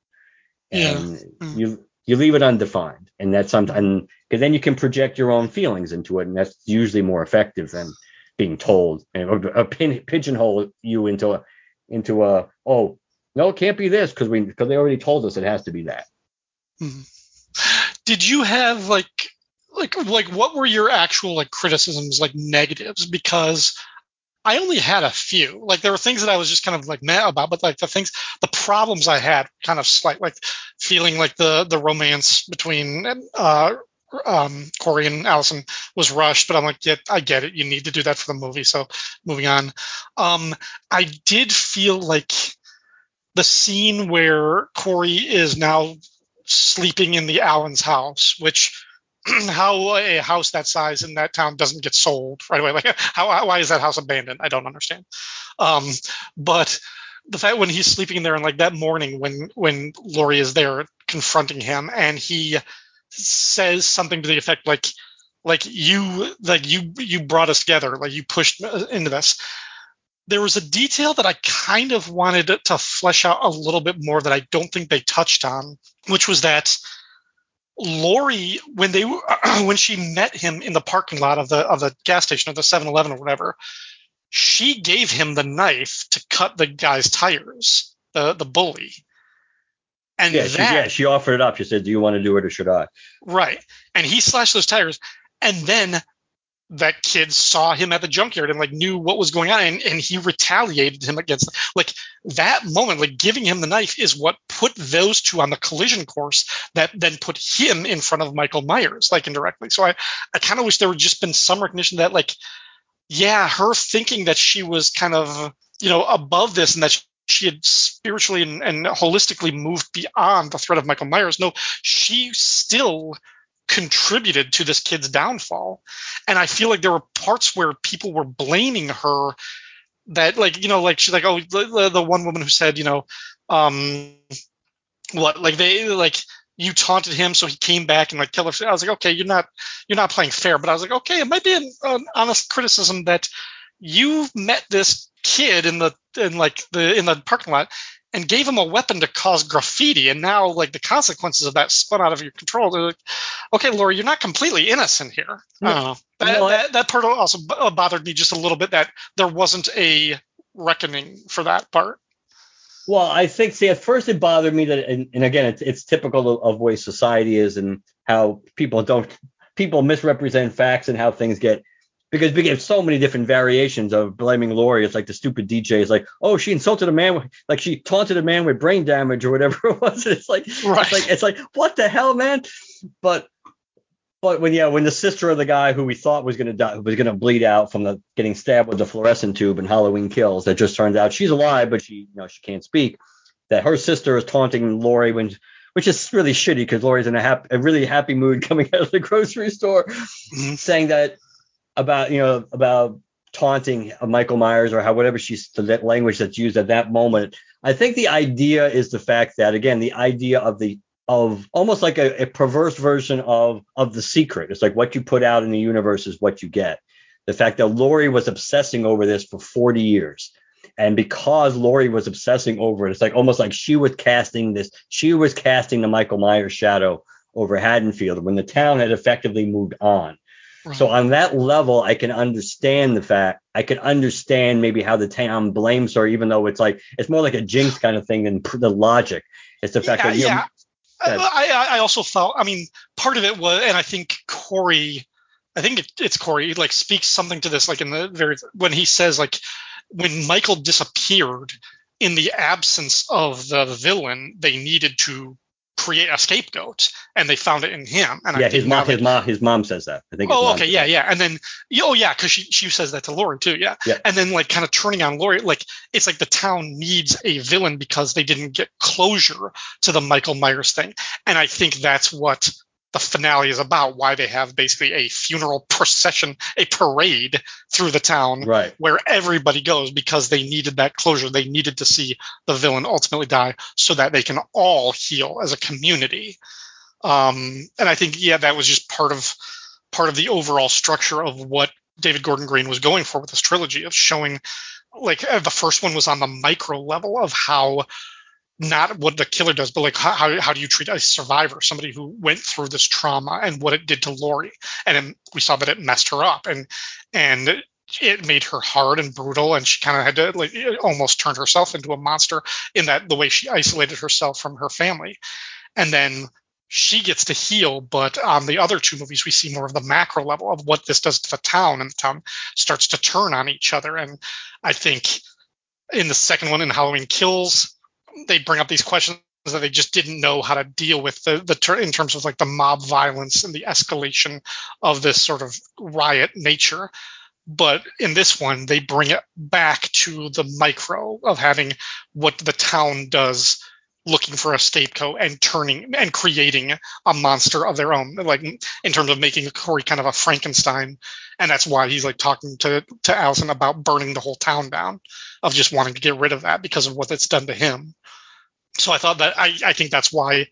And Yeah. you you leave it undefined, and that's sometimes because then you can project your own feelings into it, and that's usually more effective than being told and or, or pin, pigeonhole you into a into a oh no it can't be this because we because they already told us it has to be that. Hmm. Did you have like like like what were your actual like criticisms like negatives because I only had a few. Like there were things that I was just kind of like mad about, but like the things, the problems I had kind of slight, like feeling like the the romance between uh, um, Corey and Allyson was rushed. But I'm like, yeah, I get it. You need to do that for the movie. So moving on. Um, I did feel like the scene where Corey is now sleeping in the Allen's house, which how a house that size in that town doesn't get sold right away. Like how, why is that house abandoned? I don't understand. Um, but the fact when he's sleeping there and like that morning when when Laurie is there confronting him and he says something to the effect like like you like you you brought us together like you pushed into this there was a detail that I kind of wanted to flesh out a little bit more that I don't think they touched on, which was that Laurie, when they when she met him in the parking lot of the of the gas station or the 7-Eleven or whatever, she gave him the knife to cut the guy's tires, the the bully. And Yeah, she, yeah, she offered it up. She said, "Do you want to do it or should I?" Right. And he slashed those tires. And then that kid saw him at the junkyard and like knew what was going on and, and he retaliated him against like that moment like giving him the knife is what put those two on the collision course that then put him in front of michael myers like indirectly. So i i kind of wish there would just been some recognition that like yeah her thinking that she was kind of you know above this and that she had spiritually and, and holistically moved beyond the threat of michael myers. No she still contributed to this kid's downfall. And I feel like there were parts where people were blaming her that like, you know, like she's like, oh, the, the one woman who said, you know, um, what, like they, like you taunted him. So he came back and like killed her. I was like, okay, you're not, you're not playing fair, but I was like, okay, it might be an, an honest criticism that you met this kid in the, in like the, in the parking lot and gave him a weapon to cause graffiti, and now like the consequences of that spun out of your control. They're like, okay, Laura, you're not completely innocent here. I don't. That, No, that, that part also uh, bothered me just a little bit that there wasn't a reckoning for that part. Well, I think, see, at first it bothered me that, and, and again, it's, it's typical of, of way society is and how people don't, people misrepresent facts and how things get, because we get so many different variations of blaming Laurie. It's like the stupid DJ is like, oh, she insulted a man, with, like she taunted a man with brain damage or whatever it was. It's like, Right. it's like, it's like, what the hell, man? But, but when yeah, when the sister of the guy who we thought was gonna die who was gonna bleed out from the getting stabbed with the fluorescent tube in Halloween Kills, that just turns out she's alive, but she you know she can't speak. That her sister is taunting Laurie when, which is really shitty because Laurie's in a hap- a really happy mood coming out of the grocery store, Mhm. saying that about you know about taunting Michael Myers or how whatever she's the language that's used at that moment. I think the idea is the fact that again the idea of the of almost like a, a perverse version of of the secret. It's like what you put out in the universe is what you get. The fact that Laurie was obsessing over this for 40 years. And because Laurie was obsessing over it, it's like almost like she was casting this, she was casting the Michael Myers shadow over Haddonfield when the town had effectively moved on. So on that level, I can understand the fact. I can understand maybe how the town blames her, even though it's like it's more like a jinx kind of thing than the logic. It's the fact yeah, that you yeah. I, I also felt. I mean, part of it was, and I think Corey. I think it, it's Corey. Like speaks something to this, like in the very when he says like when Michael disappeared in the absence of the villain, they needed to create a scapegoat, and they found it in him. And yeah, his mom, his mom, his mom says that. I think. Oh, okay, yeah, yeah, and then oh yeah, because she she says that to Laurie too, yeah. yeah. And then like kind of turning on Laurie, like it's like the town needs a villain because they didn't get closure to the Michael Myers thing, and I think that's what the finale is about why they have basically a funeral procession, a parade through the town right. where everybody goes because they needed that closure. They needed to see the villain ultimately die so that they can all heal as a community. Um, and I think, yeah, that was just part of part of the overall structure of what David Gordon Green was going for with this trilogy of showing like the first one was on the micro level of how not what the killer does, but like how, how do you treat a survivor, somebody who went through this trauma and what it did to Laurie? And we saw that it messed her up and and it made her hard and brutal and she kind of had to like almost turn herself into a monster in that the way she isolated herself from her family. And then she gets to heal, but on the other two movies, we see more of the macro level of what this does to the town, and the town starts to turn on each other. And I think in the second one, in Halloween Kills, they bring up these questions that they just didn't know how to deal with the the ter- in terms of like the mob violence and the escalation of this sort of riot nature. But in this one, they bring it back to the micro of having what the town does looking for a scapegoat and turning and creating a monster of their own, like in terms of making Corey kind of a Frankenstein, and that's why he's like talking to to Allyson about burning the whole town down, of just wanting to get rid of that because of what it's done to him. So I thought that I I think that's why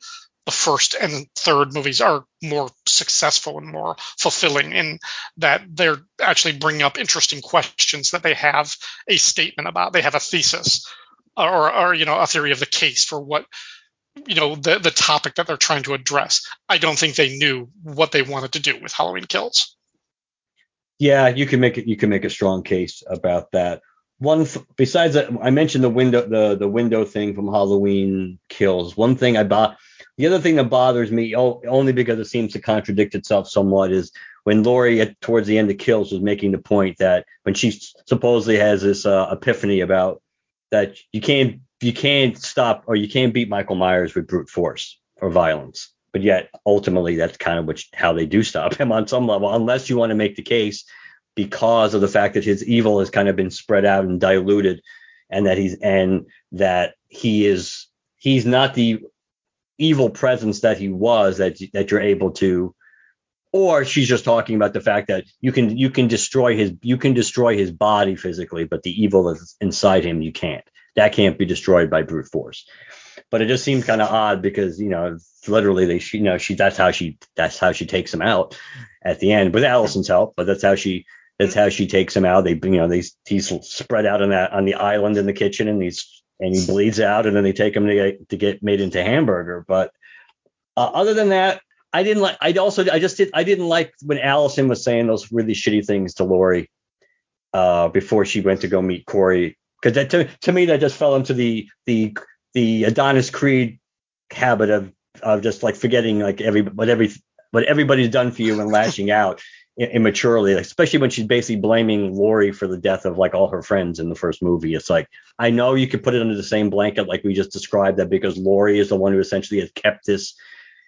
the first and third movies are more successful and more fulfilling in that they're actually bringing up interesting questions that they have a statement about. They have a thesis or, or you know a theory of the case for what you know the the topic that they're trying to address. I don't think they knew what they wanted to do with Halloween Kills. Yeah, you can make it. You can make a strong case about that. One besides that, I mentioned the window the the window thing from Halloween Kills. One thing I bought. The other thing that bothers me, only because it seems to contradict itself somewhat, is when Laurie at, towards the end of Kills was making the point that when she supposedly has this uh, epiphany about that you can't you can't stop or you can't beat Michael Myers with brute force or violence. But yet ultimately that's kind of which how they do stop him on some level, unless you want to make the case because of the fact that his evil has kind of been spread out and diluted and that he's and that he is he's not the evil presence that he was that that you're able to or she's just talking about the fact that you can you can destroy his you can destroy his body physically but the evil that's inside him you can't. That can't be destroyed by brute force. But it just seems kind of odd because you know literally they you know she that's how she that's how she takes him out at the end with Allyson's help but that's how she that's how she takes him out they you know they he's spread out on that on the island in the kitchen and he's and he bleeds out and then they take him to get, to get made into hamburger but uh, other than that I didn't like. I also I just did. I didn't like when Allyson was saying those really shitty things to Laurie uh, before she went to go meet Corey. Because that to, to me that just fell into the the the Adonis Creed habit of of just like forgetting like every what every what everybody's done for you and lashing out immaturely, especially when she's basically blaming Laurie for the death of like all her friends in the first movie. It's like I know you could put it under the same blanket like we just described that because Laurie is the one who essentially has kept this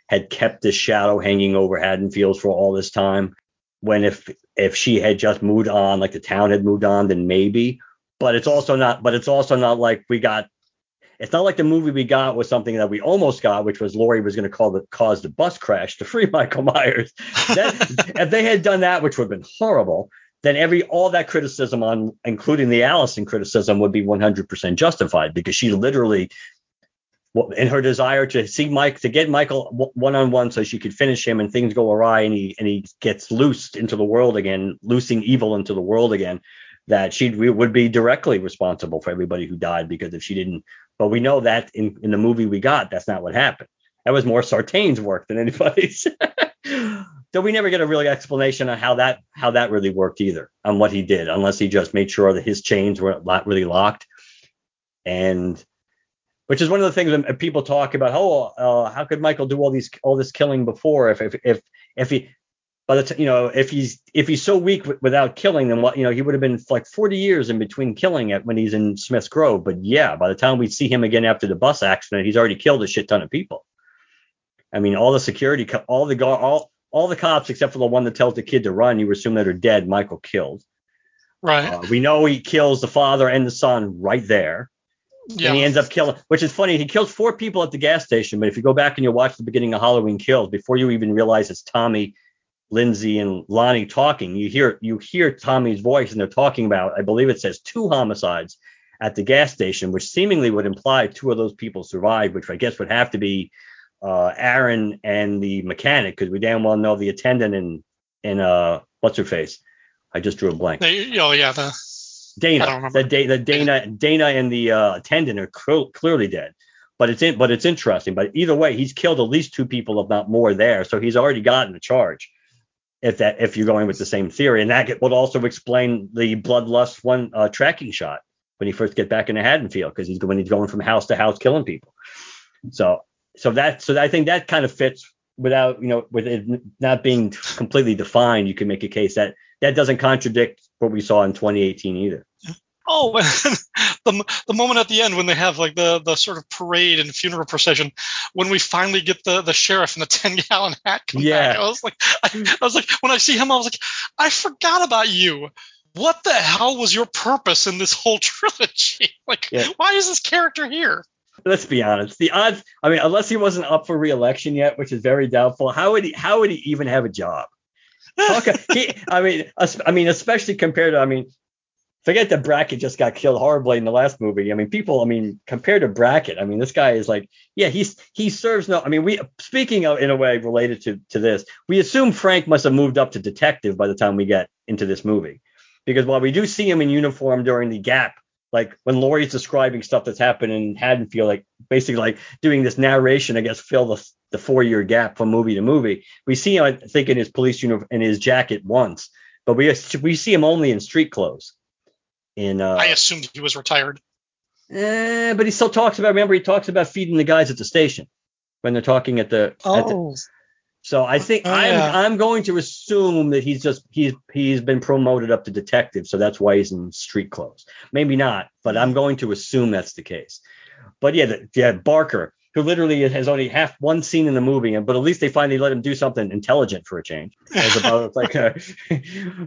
had kept this shadow hanging over Haddonfield for all this time. When if if she had just moved on, like the town had moved on, then maybe. But it's also not. But it's also not like we got. It's not like the movie we got was something that we almost got, which was Laurie was going to call the cause the bus crash to free Michael Myers. That, if they had done that, which would have been horrible, then every all that criticism on, including the Allyson criticism, would be 100% justified because she literally in her desire to see Mike to get Michael one on one so she could finish him and things go awry and he and he gets loosed into the world again, loosing evil into the world again, that she would be directly responsible for everybody who died because if she didn't. But we know that in, in the movie we got, that's not what happened. That was more Sartain's work than anybody's. so we never get a real explanation on how that how that really worked either on what he did, unless he just made sure that his chains were not really locked. And which is one of the things that people talk about. Oh, uh, how could Michael do all these all this killing before? If if if if he by the t- you know if he's if he's so weak w- without killing, then what you know he would have been like 40 years in between killing it when he's in Smith's Grove. But yeah, by the time we see him again after the bus accident, he's already killed a shit ton of people. I mean, all the security, co- all the all all the cops except for the one that tells the kid to run, you assume that are dead. Michael killed. Right. Uh, we know he kills the father and the son right there. Yeah. And he ends up killing, which is funny. He kills four people at the gas station, but if you go back and you watch the beginning of Halloween Kills, before you even realize it's Tommy, Lindsey, and Lonnie talking, you hear you hear Tommy's voice, and they're talking about, I believe it says two homicides at the gas station, which seemingly would imply two of those people survived, which I guess would have to be uh, Aaron and the mechanic, because we damn well know the attendant and and uh what's her face. I just drew a blank. They, oh yeah, the Dana, the, the Dana, Dana, and the uh, attendant are cl- clearly dead. But it's in, but it's interesting. But either way, he's killed at least two people, if not more, there. So he's already gotten a charge. If that, if you're going with the same theory, and that would also explain the bloodlust one uh, tracking shot when he first get back into Haddonfield, because he's when he's going from house to house killing people. So, so that, so I think that kind of fits without, you know, with it not being completely defined. You can make a case that that doesn't contradict what we saw in 2018 either. Oh, the the moment at the end when they have like the the sort of parade and funeral procession, when we finally get the the sheriff in the ten gallon hat come Yeah. back, I was like, I, I was like, when I see him, I was like, I forgot about you. What the hell was your purpose in this whole trilogy? Like, Yeah. why is this character here? Let's be honest. The odds, I mean, unless he wasn't up for re-election yet, which is very doubtful, how would he how would he even have a job? Talk, he, I mean, I mean, especially compared to, I mean, forget that Brackett just got killed horribly in the last movie. I mean, people, I mean, compared to Brackett, I mean, this guy is like, yeah, he's he serves no. I mean, we speaking of in a way related to to this, we assume Frank must have moved up to detective by the time we get into this movie, because while we do see him in uniform during the gap. Like when Laurie's describing stuff that's happened in Haddonfield, like basically like doing this narration, I guess, fill the the four year gap from movie to movie. We see him, I think, in his police uniform in his jacket once, but we we see him only in street clothes. In uh, I assumed he was retired. eh, but he still talks about. Remember, he talks about feeding the guys at the station when they're talking at the. at the so I think Oh, I'm yeah. I'm going to assume that he's just he's he's been promoted up to detective, so that's why he's in street clothes. Maybe not, but I'm going to assume that's the case. But yeah, the, yeah, Barker, who literally has only half one scene in the movie, and but at least they finally let him do something intelligent for a change, as about like, uh,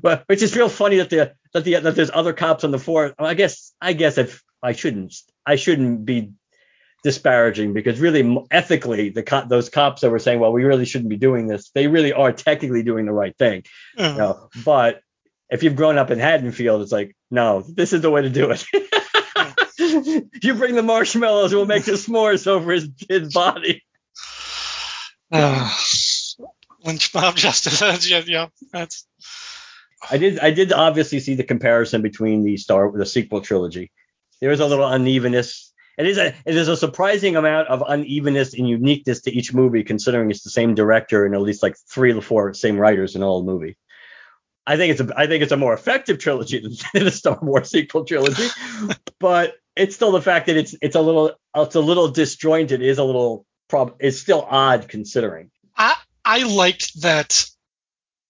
but which is real funny that the that the that there's other cops on the force. I guess I guess if I shouldn't I shouldn't be disparaging because really ethically the co- those cops that were saying well we really shouldn't be doing this they really are technically doing the right thing. Uh, you know but if you've grown up in Haddonfield it's like no this is the way to do it you bring the marshmallows we'll make the s'mores over his, his body. Uh, Lynch mob justice. Yeah, that's I did I did obviously see the comparison between the star the sequel trilogy. There is a little unevenness. It is a it is a surprising amount of unevenness and uniqueness to each movie considering it's the same director and at least like three or four same writers in all the movie. I think it's a I think it's a more effective trilogy than, the Star Wars sequel trilogy but it's still the fact that it's it's a little it's a little disjointed is a little prob it's still odd considering I I liked that.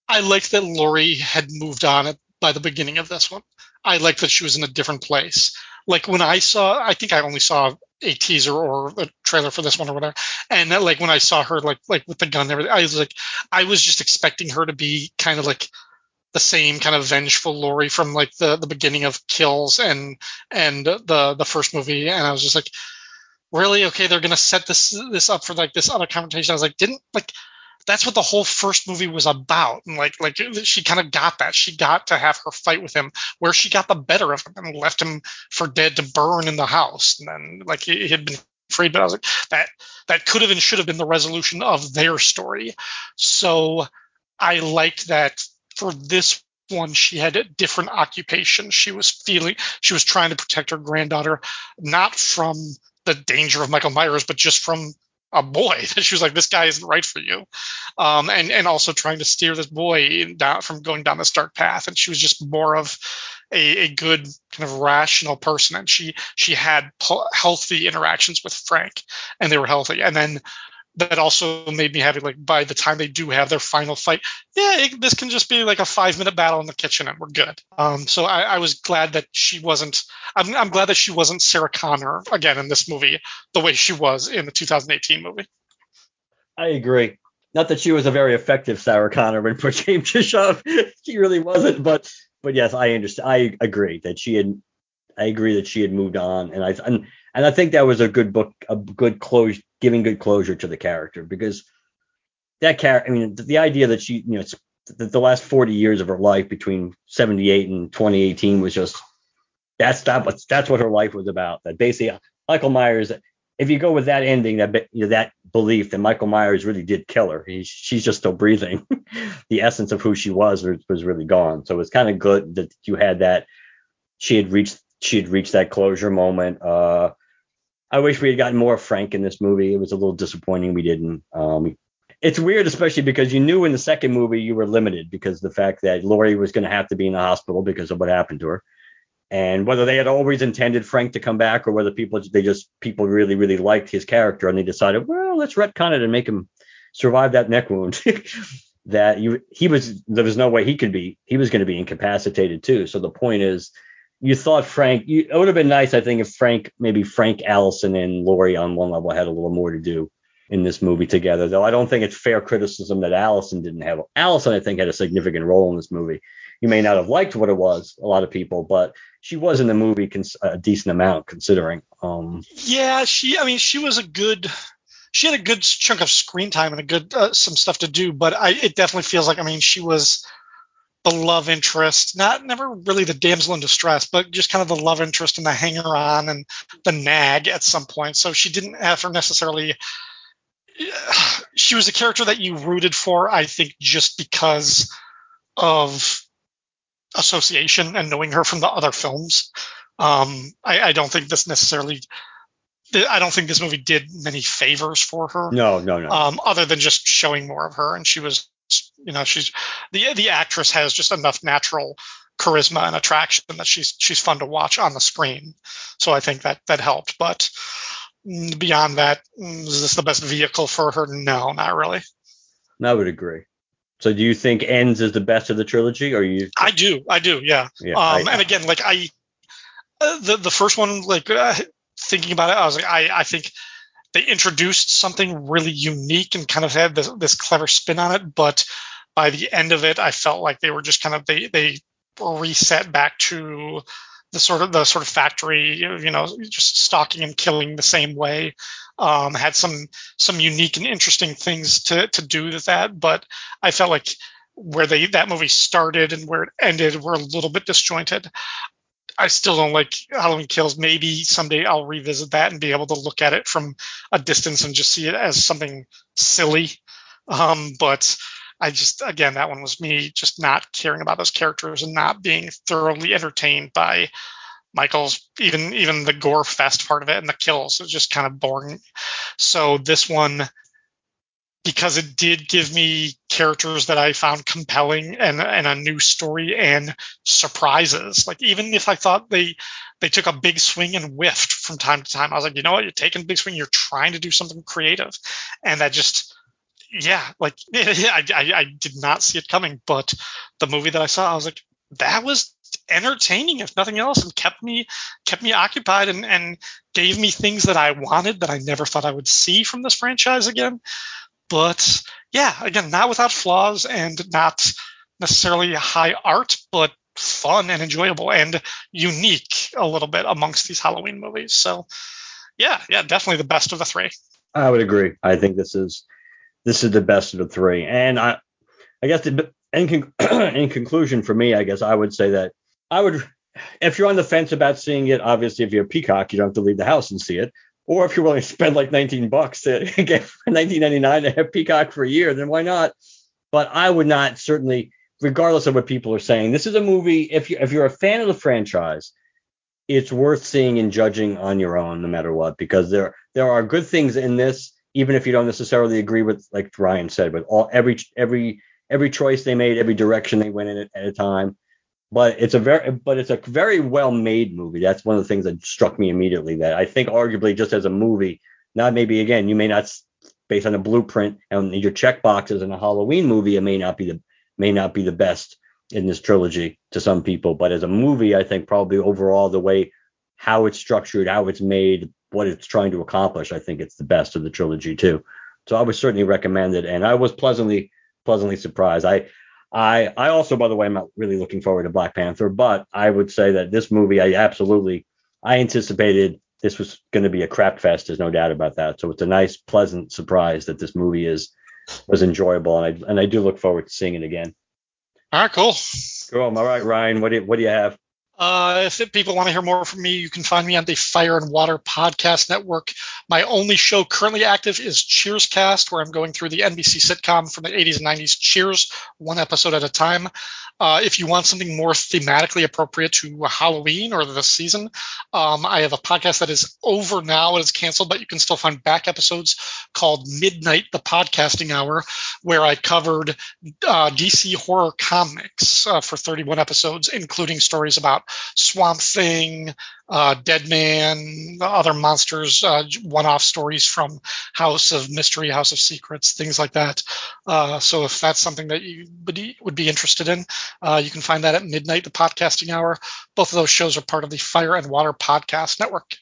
I liked that Laurie had moved on by the beginning of this one. I liked that she was in a different place. Like when I saw, I think I only saw a teaser or a trailer for this one or whatever, and that, like when I saw her like like with the gun and everything, I was like, I was just expecting her to be kind of like the same kind of vengeful Laurie from like the the beginning of Kills and and the the first movie, and I was just like, really okay, they're gonna set this this up for like this other confrontation. I was like, didn't like that's what the whole first movie was about. And like like she kind of got that. She got to have her fight with him where she got the better of him and left him for dead to burn in the house. And then like he he had been freed but I was like, that that could have and should have been the resolution of their story. So I liked that for this one she had a different occupation. She was feeling she was trying to protect her granddaughter, not from the danger of Michael Myers, but just from a boy that she was like, this guy isn't right for you, um, and and also trying to steer this boy down from going down this dark path. And she was just more of a, a good kind of rational person, and she she had healthy interactions with Frank, and they were healthy. And then that also made me happy. Like by the time they do have their final fight, yeah, it, this can just be like a five minute battle in the kitchen and we're good. Um, so I, I, was glad that she wasn't. I'm, I'm, glad that she wasn't Sarah Connor again in this movie the way she was in the 2018 movie. I agree. Not that she was a very effective Sarah Connor when for James Bischoff. she really wasn't, but but yes, I understand. I agree that she had. I agree that she had moved on, and I and and I think that was a good book, a good close, giving good closure to the character because that character. I mean, the, idea that she, you know, it's the, the last 40 years of her life between 78 and 2018 was just that's that that's what her life was about. That basically Michael Myers. If you go with that ending, that you know, that belief that Michael Myers really did kill her, he, she's just still breathing. the essence of who she was was, was really gone. So it's kind of good that you had that. She had reached she had reached that closure moment. Uh, I wish we had gotten more Frank in this movie. It was a little disappointing we didn't. Um, it's weird, especially because you knew in the second movie you were limited because the fact that Laurie was going to have to be in the hospital because of what happened to her, and whether they had always intended Frank to come back or whether people they just people really really liked his character and they decided well let's retcon it and make him survive that neck wound. that you he was there was no way he could be he was going to be incapacitated too. So the point is you thought Frank, you, it would have been nice, I think, if Frank, maybe Frank Allyson and Laurie on one level had a little more to do in this movie together. Though I don't think it's fair criticism that Allyson didn't have. Allyson, I think, had a significant role in this movie. You may not have liked what it was, a lot of people, but she was in the movie cons- a decent amount considering. Um, yeah, she. I mean, she was a good. She had a good chunk of screen time and a good uh, some stuff to do, but I, it definitely feels like. I mean, she was the love interest, not never really the damsel in distress, but just kind of the love interest and the hanger on and the nag at some point. So she didn't have necessarily. She was a character that you rooted for, I think, just because of association and knowing her from the other films. Um, I, I don't think this necessarily. I don't think this movie did many favors for her. No, no, no. Um, other than just showing more of her, and she was you know she's the the actress has just enough natural charisma and attraction that she's she's fun to watch on the screen. So I think that that helped. But beyond that, is this the best vehicle for her? No, not really. I would agree. So do you think Ends is the best of the trilogy, or you? I do, I do, yeah. yeah um, I, and again, like I, uh, the the first one, like uh, thinking about it, I was like, I I think they introduced something really unique and kind of had this, this clever spin on it, but by the end of it, I felt like they were just kind of they they reset back to the sort of the sort of factory, you know, just stalking and killing the same way. Um, had some some unique and interesting things to to do with that, but I felt like where they that movie started and where it ended were a little bit disjointed. I still don't like Halloween Kills. Maybe someday I'll revisit that and be able to look at it from a distance and just see it as something silly. Um, but I just again that one was me just not caring about those characters and not being thoroughly entertained by Michael's even even the gore fest part of it and the kills It was just kind of boring. So this one because it did give me characters that I found compelling and, and a new story and surprises. Like even if I thought they they took a big swing and whiffed from time to time, I was like, you know what, you're taking a big swing, you're trying to do something creative, and that just yeah, like I, I, I did not see it coming, but the movie that I saw, I was like, that was entertaining if nothing else and kept me kept me occupied and, and gave me things that I wanted that I never thought I would see from this franchise again. But yeah, again, not without flaws and not necessarily high art, but fun and enjoyable and unique a little bit amongst these Halloween movies. So yeah, yeah, definitely the best of the three. I would agree. I think this is this is the best of the three. And I, I guess the, in, in conclusion for me, I guess I would say that I would, if you're on the fence about seeing it, obviously if you're a peacock, you don't have to leave the house and see it. Or if you're willing to spend like 19 bucks to get 19.99 to have Peacock for a year, then why not? But I would not certainly, regardless of what people are saying, this is a movie. If you if you're a fan of the franchise, it's worth seeing and judging on your own, no matter what, because there there are good things in this, even if you don't necessarily agree with, like Ryan said, with all every every every choice they made, every direction they went in at, a time. But it's a very but it's a very well made movie. That's one of the things that struck me immediately. That I think arguably just as a movie, not maybe again you may not based on a blueprint and your check boxes in a Halloween movie, it may not be the may not be the best in this trilogy to some people. But as a movie, I think probably overall the way how it's structured, how it's made, what it's trying to accomplish, I think it's the best of the trilogy too. So I would certainly recommend it, and I was pleasantly pleasantly surprised. I I I also, by the way, I'm not really looking forward to Black Panther, but I would say that this movie, I absolutely I anticipated this was going to be a crap fest. There's no doubt about that. So it's a nice, pleasant surprise that this movie is was enjoyable, and I and I do look forward to seeing it again. All right, cool. Cool. All right, Ryan, what do you, what do you have? Uh, if people want to hear more from me, you can find me on the Fire and Water Podcast Network. My only show currently active is Cheers Cast, where I'm going through the NBC sitcom from the 80s and 90s, Cheers, one episode at a time. Uh, if you want something more thematically appropriate to Halloween or the season, um, I have a podcast that is over now. It is canceled, but you can still find back episodes called Midnight, the Podcasting Hour, where I covered uh, DC horror comics uh, for 31 episodes, including stories about Swamp Thing, uh, Deadman, other monsters, uh, one-off stories from House of Mystery, House of Secrets, things like that. Uh, so if that's something that you would be interested in, uh, you can find that at midnight, the podcasting hour. Both of those shows are part of the Fire and Water Podcast Network.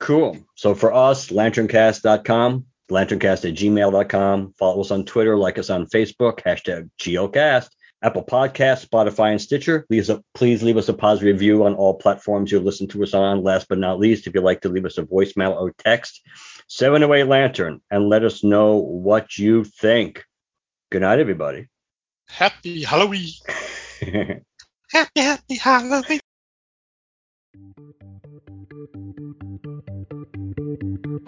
Cool. So for us, lanterncast.com, lanterncast at gmail.com. Follow us on Twitter, like us on Facebook, hashtag GeoCast. Apple Podcasts, Spotify, and Stitcher. Please, please leave us a positive review on all platforms you listen to us on. Last but not least, if you'd like to leave us a voicemail or text, 708 Lantern and let us know what you think. Good night, everybody. Happy Halloween. happy, happy Halloween.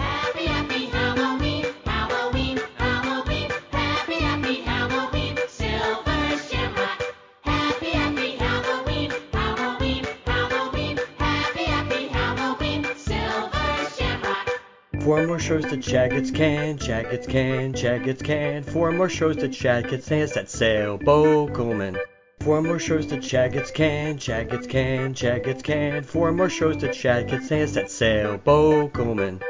Happy, happy Halloween, Halloween, Halloween, happy, happy Halloween, Silver Shamrock. Happy, happy Halloween, Halloween, Halloween, happy, happy Halloween, Silver Shamrock. Four more shows to Jaggets can, Jaggets can, Jaggets can. Four more shows to Jaggets can, that's Sailboat Coleman. Four more shows to Jaggets can, Jaggets can, Jaggets can. Four more shows to Jaggets can, that's Sailboat Coleman.